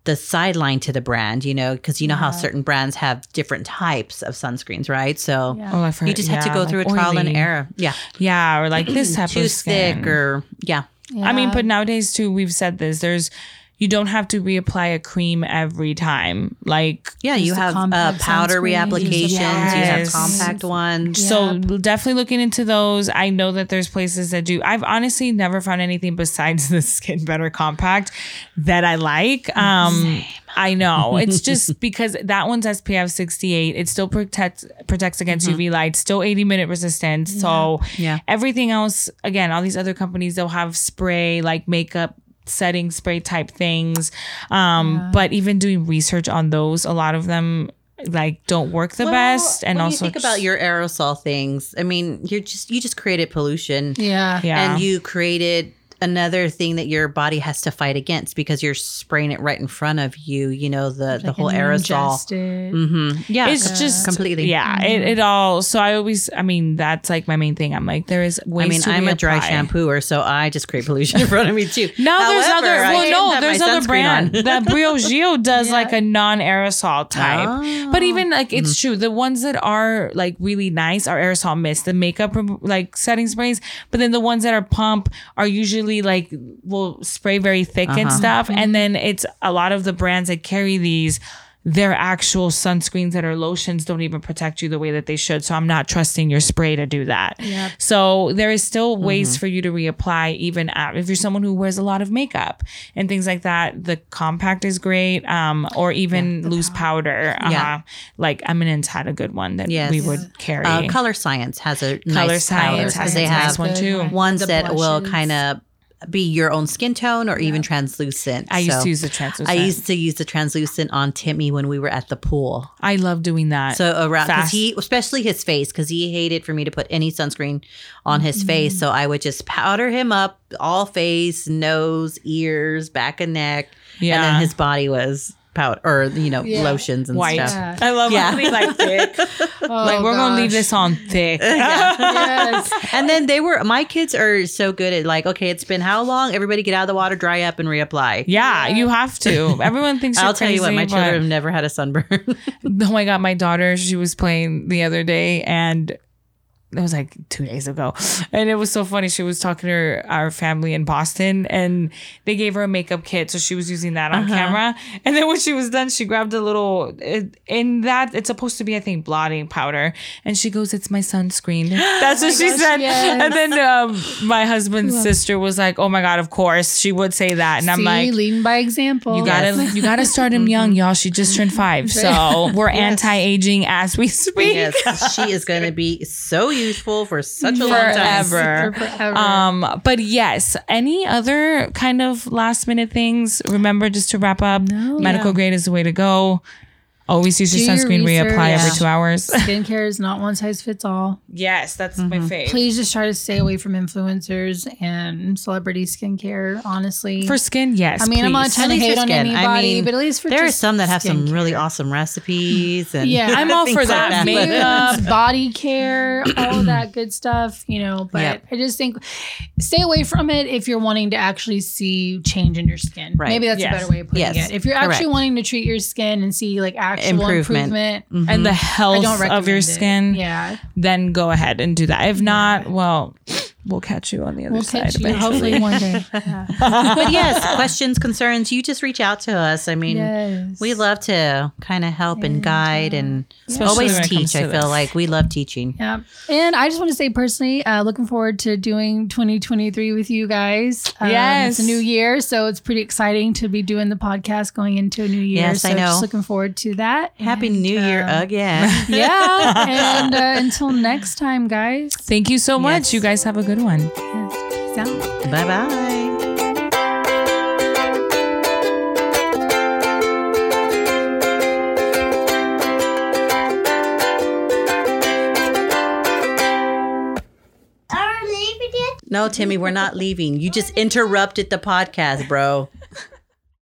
[SPEAKER 1] the sideline to the brand, you know, because you know how certain brands have different types of sunscreens, right? So
[SPEAKER 3] Yeah.
[SPEAKER 2] Oh, I've heard,
[SPEAKER 1] you just have to
[SPEAKER 2] yeah,
[SPEAKER 1] go through
[SPEAKER 2] like
[SPEAKER 1] a trial and error. Yeah.
[SPEAKER 2] Yeah, or like this <clears throat> type
[SPEAKER 1] Too
[SPEAKER 2] of skin.
[SPEAKER 1] thick or yeah.
[SPEAKER 2] I mean, but nowadays too, we've said this. There's you don't have to reapply a cream every time. Like
[SPEAKER 1] Yeah, you have uh,
[SPEAKER 3] compact
[SPEAKER 1] powder
[SPEAKER 3] sunscreen,
[SPEAKER 1] reapplications,
[SPEAKER 3] use the
[SPEAKER 1] you have compact ones.
[SPEAKER 2] So definitely looking into those. I know that there's places that do. I've honestly never found anything besides <laughs> the Skin Better Compact that I like. Um I know. It's <laughs> just because that one's SPF 68. It still protects protects against UV light, still 80 minute resistance. So
[SPEAKER 1] Yeah.
[SPEAKER 2] everything else again, all these other companies they'll have spray like makeup setting spray type things. Um but even doing research on those, a lot of them like don't work the
[SPEAKER 1] Well,
[SPEAKER 2] best and
[SPEAKER 1] when
[SPEAKER 2] also
[SPEAKER 1] you think about your aerosol things, I mean, you're just you just created pollution.
[SPEAKER 3] Yeah.
[SPEAKER 2] yeah.
[SPEAKER 1] and you created another thing that your body has to fight against because you're spraying it right in front of you you know the the whole aerosol.
[SPEAKER 3] ingested-
[SPEAKER 1] hmm yeah
[SPEAKER 2] it's
[SPEAKER 1] com-
[SPEAKER 2] just
[SPEAKER 1] completely.
[SPEAKER 2] Yeah it, it all so i always i mean that's like my main thing. I'm like there is ways
[SPEAKER 1] I mean,
[SPEAKER 2] to
[SPEAKER 1] I'm a dry shampooer, so I just create pollution in front of me too.
[SPEAKER 2] now there's other well no there's other
[SPEAKER 1] sunscreen
[SPEAKER 2] brand.
[SPEAKER 1] on.
[SPEAKER 2] that Briogeo <laughs> does
[SPEAKER 3] Yeah.
[SPEAKER 2] like a non-aerosol type.
[SPEAKER 1] Oh.
[SPEAKER 2] but even like it's
[SPEAKER 1] Mm-hmm.
[SPEAKER 2] true. The ones that are like really nice are aerosol mist the makeup like setting sprays. But then the ones that are pump are usually like will spray very thick and
[SPEAKER 1] Uh-huh.
[SPEAKER 2] stuff and then it's a lot of the brands that carry these their actual sunscreens that are lotions don't even protect you the way that they should. So I'm not trusting your spray to do that.
[SPEAKER 3] Yep.
[SPEAKER 2] So there is still ways
[SPEAKER 1] Mm-hmm.
[SPEAKER 2] for you to reapply, even at, if you're someone who wears a lot of makeup and things like that. The compact is great, um, or even loose powder. Uh-huh.
[SPEAKER 1] Yeah.
[SPEAKER 2] Like Eminence had a good one that
[SPEAKER 1] Yes.
[SPEAKER 2] we would carry.
[SPEAKER 1] Uh, Colorescience has a
[SPEAKER 2] Color
[SPEAKER 1] nice
[SPEAKER 2] Science
[SPEAKER 1] powder,
[SPEAKER 2] has
[SPEAKER 1] 'cause they
[SPEAKER 2] a nice
[SPEAKER 1] have
[SPEAKER 2] one too.
[SPEAKER 1] ones
[SPEAKER 3] The
[SPEAKER 1] that will kind of be your own skin tone or even translucent.
[SPEAKER 2] I used to use the translucent.
[SPEAKER 1] I used to use the translucent on Timmy when we were at the pool.
[SPEAKER 2] I love doing that.
[SPEAKER 1] So around because he, especially his face, because he hated for me to put any sunscreen on his mm-hmm. face. So I would just powder him up, all face, nose, ears, back and neck, and
[SPEAKER 2] Yeah.
[SPEAKER 1] then his body was powder or you know
[SPEAKER 3] Yeah.
[SPEAKER 1] lotions and
[SPEAKER 2] White.
[SPEAKER 1] stuff.
[SPEAKER 3] Yeah.
[SPEAKER 2] I love
[SPEAKER 1] Yeah.
[SPEAKER 2] yeah. like thick. <laughs>
[SPEAKER 3] Oh,
[SPEAKER 2] like we're gonna leave this on thick. <laughs>
[SPEAKER 3] Yes.
[SPEAKER 1] And then they were my kids are so good at like, okay, it's been how long? Everybody get out of the water, dry up, and reapply.
[SPEAKER 2] Yeah, you have to. Everyone thinks you're
[SPEAKER 1] I'll tell you what, my children have never had a sunburn. <laughs>
[SPEAKER 2] Oh my god, my daughter, she was playing the other day and it was like two days ago. And it was so funny. She was talking to her, our family in Boston and they gave her a makeup kit. So she was using that
[SPEAKER 1] Uh-huh.
[SPEAKER 2] on camera. And then when she was done, she grabbed a little, in that, it's supposed to be, I think, blotting powder. And she goes, It's my sunscreen. <gasps> That's what she
[SPEAKER 3] gosh,
[SPEAKER 2] said.
[SPEAKER 3] yes.
[SPEAKER 2] And then um, my husband's sister was like, Oh my God, of course. She would say that. And I'm like,
[SPEAKER 3] leading by example.
[SPEAKER 2] you gotta
[SPEAKER 1] Yes.
[SPEAKER 2] you gotta start him <laughs> young, y'all. She just turned five. So <laughs> we're anti aging as we speak.
[SPEAKER 1] yes, she is going to be so useful for such a long time.
[SPEAKER 2] Forever.
[SPEAKER 3] Forever.
[SPEAKER 2] Um, but yes, any other kind of last minute things? Remember, just to wrap up, medical grade is the way to go. Always use your
[SPEAKER 3] Do your
[SPEAKER 2] sunscreen,
[SPEAKER 3] research.
[SPEAKER 2] reapply every two hours. <laughs>
[SPEAKER 3] Skincare is not one size fits all.
[SPEAKER 2] yes, that's
[SPEAKER 1] Mm-hmm.
[SPEAKER 2] my favorite.
[SPEAKER 3] Please just try to stay away from influencers and celebrity skincare. Honestly,
[SPEAKER 2] For skin, yes.
[SPEAKER 3] I mean, I'm not
[SPEAKER 2] please.
[SPEAKER 3] trying to hate on
[SPEAKER 1] skin.
[SPEAKER 3] anybody,
[SPEAKER 1] I mean,
[SPEAKER 3] but at least for
[SPEAKER 1] There are some that have some really
[SPEAKER 3] skincare.
[SPEAKER 1] awesome recipes. And
[SPEAKER 3] Yeah.
[SPEAKER 2] I'm all <laughs>
[SPEAKER 1] things
[SPEAKER 2] for
[SPEAKER 1] like
[SPEAKER 2] that. Makeup. <laughs>
[SPEAKER 3] Body care, all that good stuff, you know. But
[SPEAKER 1] Yep.
[SPEAKER 3] I just think stay away from it if you're wanting to actually see change in your skin.
[SPEAKER 1] Right.
[SPEAKER 3] Maybe that's
[SPEAKER 2] Yes.
[SPEAKER 3] a better way of putting
[SPEAKER 1] Yes.
[SPEAKER 3] it. If you're actually
[SPEAKER 1] Correct.
[SPEAKER 3] wanting to treat your skin and see like actual
[SPEAKER 1] Improvement.
[SPEAKER 3] improvement,
[SPEAKER 1] Mhm.
[SPEAKER 2] and the health of your
[SPEAKER 3] it.
[SPEAKER 2] skin,
[SPEAKER 3] Yeah.
[SPEAKER 2] then go ahead and do that. If not, well, we'll catch you on the other
[SPEAKER 3] We'll
[SPEAKER 2] side.
[SPEAKER 3] catch you
[SPEAKER 2] eventually.
[SPEAKER 3] hopefully one day. <laughs> Yeah.
[SPEAKER 1] but yes, questions, concerns, you just reach out to us. I mean,
[SPEAKER 3] Yes.
[SPEAKER 1] we love to kind of help and guide and
[SPEAKER 2] Especially
[SPEAKER 1] always
[SPEAKER 2] when it comes
[SPEAKER 1] teach. I feel
[SPEAKER 2] this.
[SPEAKER 1] like we love teaching.
[SPEAKER 3] Yeah. And I just want to say personally, uh, looking forward to doing 2023 with you guys. Um,
[SPEAKER 2] Yes.
[SPEAKER 3] It's a new year, so it's pretty exciting to be doing the podcast going into a new year.
[SPEAKER 1] Yes,
[SPEAKER 3] so
[SPEAKER 1] I know.
[SPEAKER 3] just looking forward to that.
[SPEAKER 1] Happy
[SPEAKER 3] And,
[SPEAKER 1] New Year
[SPEAKER 3] um,
[SPEAKER 1] again. <laughs>
[SPEAKER 3] Yeah. and uh, <laughs> until next time, guys.
[SPEAKER 2] Thank you so much.
[SPEAKER 1] Yes.
[SPEAKER 2] You guys have a good one.
[SPEAKER 3] Yes. Peace out.
[SPEAKER 1] bye bye.
[SPEAKER 4] Are we leaving yet?
[SPEAKER 1] No, Timmy, we're not leaving. You just interrupted the podcast, bro. <laughs>